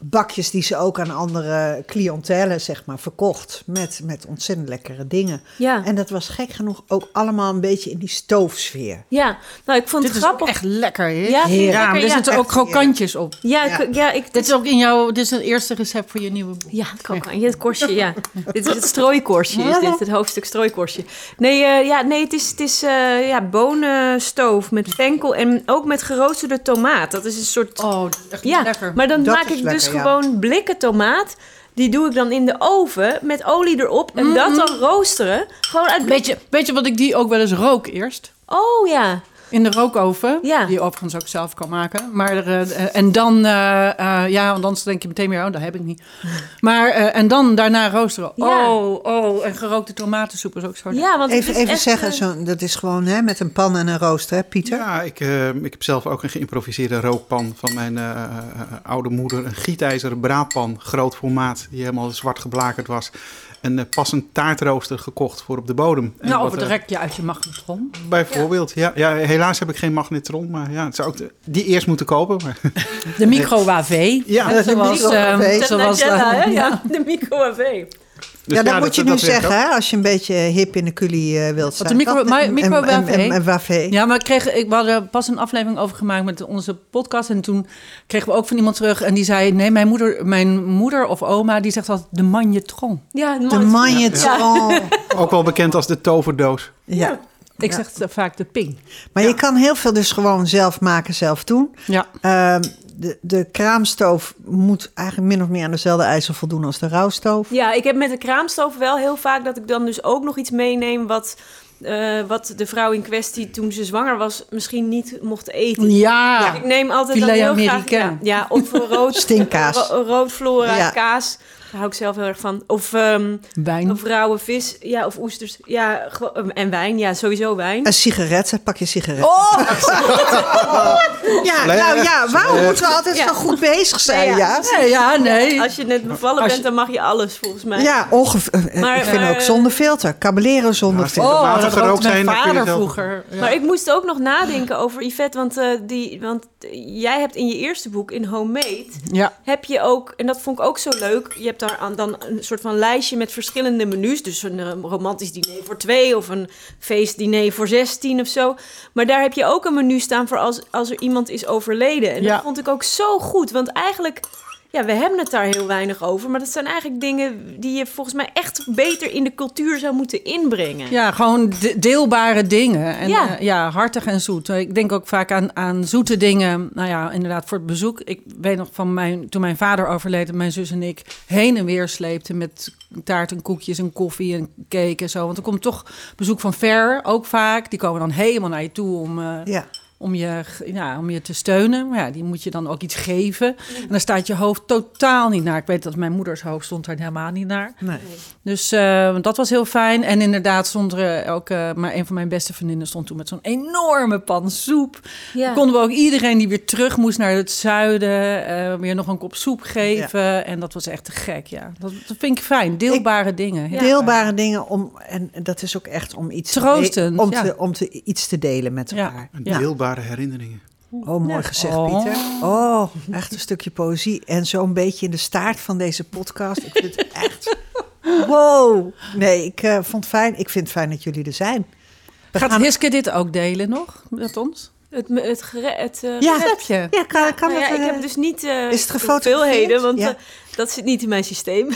bakjes die ze ook aan andere cliëntelen zeg maar verkocht met, met ontzettend lekkere dingen. Ja. En dat was gek genoeg ook allemaal een beetje in die stoofsfeer. Ja, nou ik vond het grappig. echt lekker, hè? Ja, ja er zitten ook krokantjes op. Ja, ja. ja ik, dit is ook in jouw, dit is het eerste recept voor je nieuwe boek. Ja, het krokantje, het korstje, ja. *laughs* dit is het strooikorstje, is dit, het hoofdstuk strooikorstje. Nee, uh, ja, nee het is, het is uh, ja, bonenstoof met venkel en ook met geroosterde tomaat. Dat is een soort... Oh, echt ja, lekker. Maar dan maak ik dus gewoon blikken tomaat. Die doe ik dan in de oven met olie erop. En dat dan mhm. roosteren. Gewoon uit... Weet je, weet je wat ik die ook wel eens rook eerst? Oh ja. In de rookoven, ja. die je overigens ook zelf kan maken. Maar, uh, en dan, uh, uh, ja, want anders denk je meteen meer, oh, dat heb ik niet. *laughs* Maar, en dan daarna roosteren. Oh, oh, en gerookte tomatensoep is ook zo. Ja, want even even zeggen, zo, dat is gewoon hè, met een pan en een rooster, hè, Pieter? Ja, ik, ik heb zelf ook een geïmproviseerde rookpan van mijn oude moeder. Een gietijzeren braadpan, groot formaat, die helemaal zwart geblakerd was een uh, passend taartrooster gekocht voor op de bodem. Nou, of het uh, rekje uit je magnetron. Bijvoorbeeld, ja. ja. Helaas heb ik geen magnetron, maar ja, het zou ook die eerst moeten kopen. Maar de microwave. Ja, zoals, de microwave. Um, zoals, uh, *laughs* ja, de microwave. Dus ja, dat moet je nu zeggen, hè, als je een beetje hip in de culie uh, wilt zijn. De micro, maar, microwave. Ja, maar ik kreeg, ik, we hadden pas een aflevering over gemaakt met onze podcast. En toen kregen we ook van iemand terug. En die zei, nee, mijn moeder, mijn moeder of oma, die zegt altijd de magnetron. Ja, de magnetron. Ja. *laughs* ook wel bekend als de toverdoos. Ja. Ik zeg vaak de ping. Maar je kan heel veel dus gewoon zelf maken, zelf doen. Ja. Uh, de, de kraamstoof moet eigenlijk min of meer aan dezelfde eisen voldoen als de rouwstoof. Ja, ik heb met de kraamstoof wel heel vaak dat ik dan dus ook nog iets meeneem wat... Uh, wat de vrouw in kwestie toen ze zwanger was misschien niet mocht eten. Ja, ik neem altijd dan heel graag ja, ja, of rood *laughs* stinkkaas, rood flora ja. kaas. Daar hou ik zelf heel erg van. Of, um, wijn. Of rauwe vis. Ja, of oesters. Ja, ehm, en wijn. Ja, sowieso wijn. En sigaretten. Pak je sigaretten. Oh! *laughs* ja, nou ja, waarom moeten we altijd zo goed bezig zijn? Ja, nee, ja, nee. Als je net bevallen bent, dan mag je alles, volgens mij. Ja, ongeveer. Eh, ik vind ook zonder filter. Caballeren zonder ja, filter. Oh, dat gerookt zijn, mijn vader vroeger. Maar ik moest ook nog nadenken over Yvette. Want, uh, die, want jij hebt in je eerste boek, in Homemade... Ja. heb je ook, en dat vond ik ook zo leuk... je hebt daar dan een soort van lijstje met verschillende menus. Dus een uh, romantisch diner voor twee of een feestdiner voor zestien of zo. Maar daar heb je ook een menu staan voor als, als er iemand is overleden. En dat vond ik ook zo goed. Want eigenlijk ja, we hebben het daar heel weinig over. Maar dat zijn eigenlijk dingen die je volgens mij echt beter in de cultuur zou moeten inbrengen. Ja, gewoon deelbare dingen. En ja. Uh, ja, hartig en zoet. Ik denk ook vaak aan, aan zoete dingen. Nou ja, inderdaad, voor het bezoek. Ik weet nog van mijn, toen mijn vader overleed, mijn zus en ik heen en weer sleepten met taart en koekjes en koffie en cake en zo. Want er komt toch bezoek van ver, ook vaak. Die komen dan helemaal naar je toe om. Uh, ja om je, ja, om je te steunen. Maar ja, die moet je dan ook iets geven. En dan staat je hoofd totaal niet naar. Ik weet dat mijn moeders hoofd stond er helemaal niet naar. Nee. Dus uh, dat was heel fijn. En inderdaad stond er ook... Uh, maar een van mijn beste vriendinnen stond toen met zo'n enorme pan soep. Ja. Konden we ook iedereen die weer terug moest naar het zuiden... Uh, weer nog een kop soep geven. Ja. En dat was echt te gek, ja. Dat, dat vind ik fijn. Deelbare ik, dingen. Ja. Deelbare dingen om... En dat is ook echt om iets... Troostend. Om, te, om te, iets te delen met elkaar. Deelbare herinneringen. Oh, mooi gezegd, oh. Pieter. Oh, echt een stukje poëzie. En zo'n beetje in de staart van deze podcast. Ik vind het echt... Wow. Nee, ik uh, vond het fijn. Ik vind het fijn dat jullie er zijn. We Gaat gaan... Hiske dit ook delen nog met ons? Het, het, het uh, ja, receptje. Ja, kan, kan nou ja, ik heb dus niet uh, is het hoeveelheden, want ja. uh, dat zit niet in mijn systeem.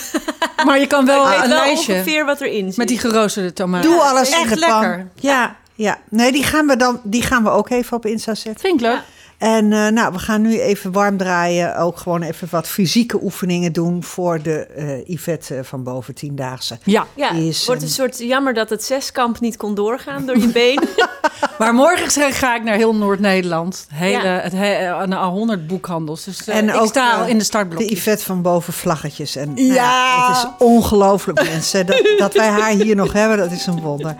Maar je kan wel een wel lijstje ongeveer wat erin zit. Met die geroosterde tomaten. Doe alles echt lekker. Ja, ja, nee, die gaan we dan die gaan we ook even op Insta zetten. Vind ik leuk. En uh, nou, we gaan nu even warm draaien. Ook gewoon even wat fysieke oefeningen doen voor de uh, Yvette van boven tiendaagse. Ja, ja het wordt een soort jammer dat het zeskamp niet kon doorgaan door je *laughs* been. *laughs* maar morgen ga ik naar heel Noord-Nederland. Hele, ja. het he, naar 100 boekhandels. Dus uh, en ik ook, sta al in de startblok. De Yvette van boven vlaggetjes. En, nou ja. het is ongelooflijk mensen. Dat, dat, wij haar hier nog hebben, dat is een wonder.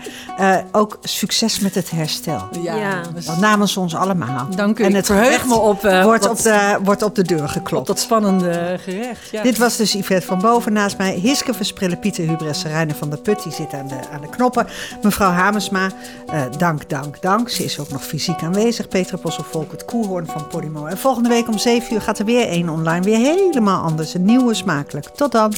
ook succes met het herstel. Ja. ja. Namens ons allemaal. Dank u. En het verheug me op... Uh, wordt, op de, wordt op de deur geklopt. Op dat spannende gerecht, ja. Dit was dus Yvette van Boven naast mij. Hiske Versprillen, Pieter Hubres, Reiner van der Put. Die zit aan de, aan de knoppen. Mevrouw Hamersma, uh, dank, dank, dank. Ze is ook nog fysiek aanwezig. Petra Posselvolk, het Koehoorn van Podimo. En volgende week om 7 uur gaat er weer één online. Weer helemaal anders. Een nieuwe smakelijk. Tot dan.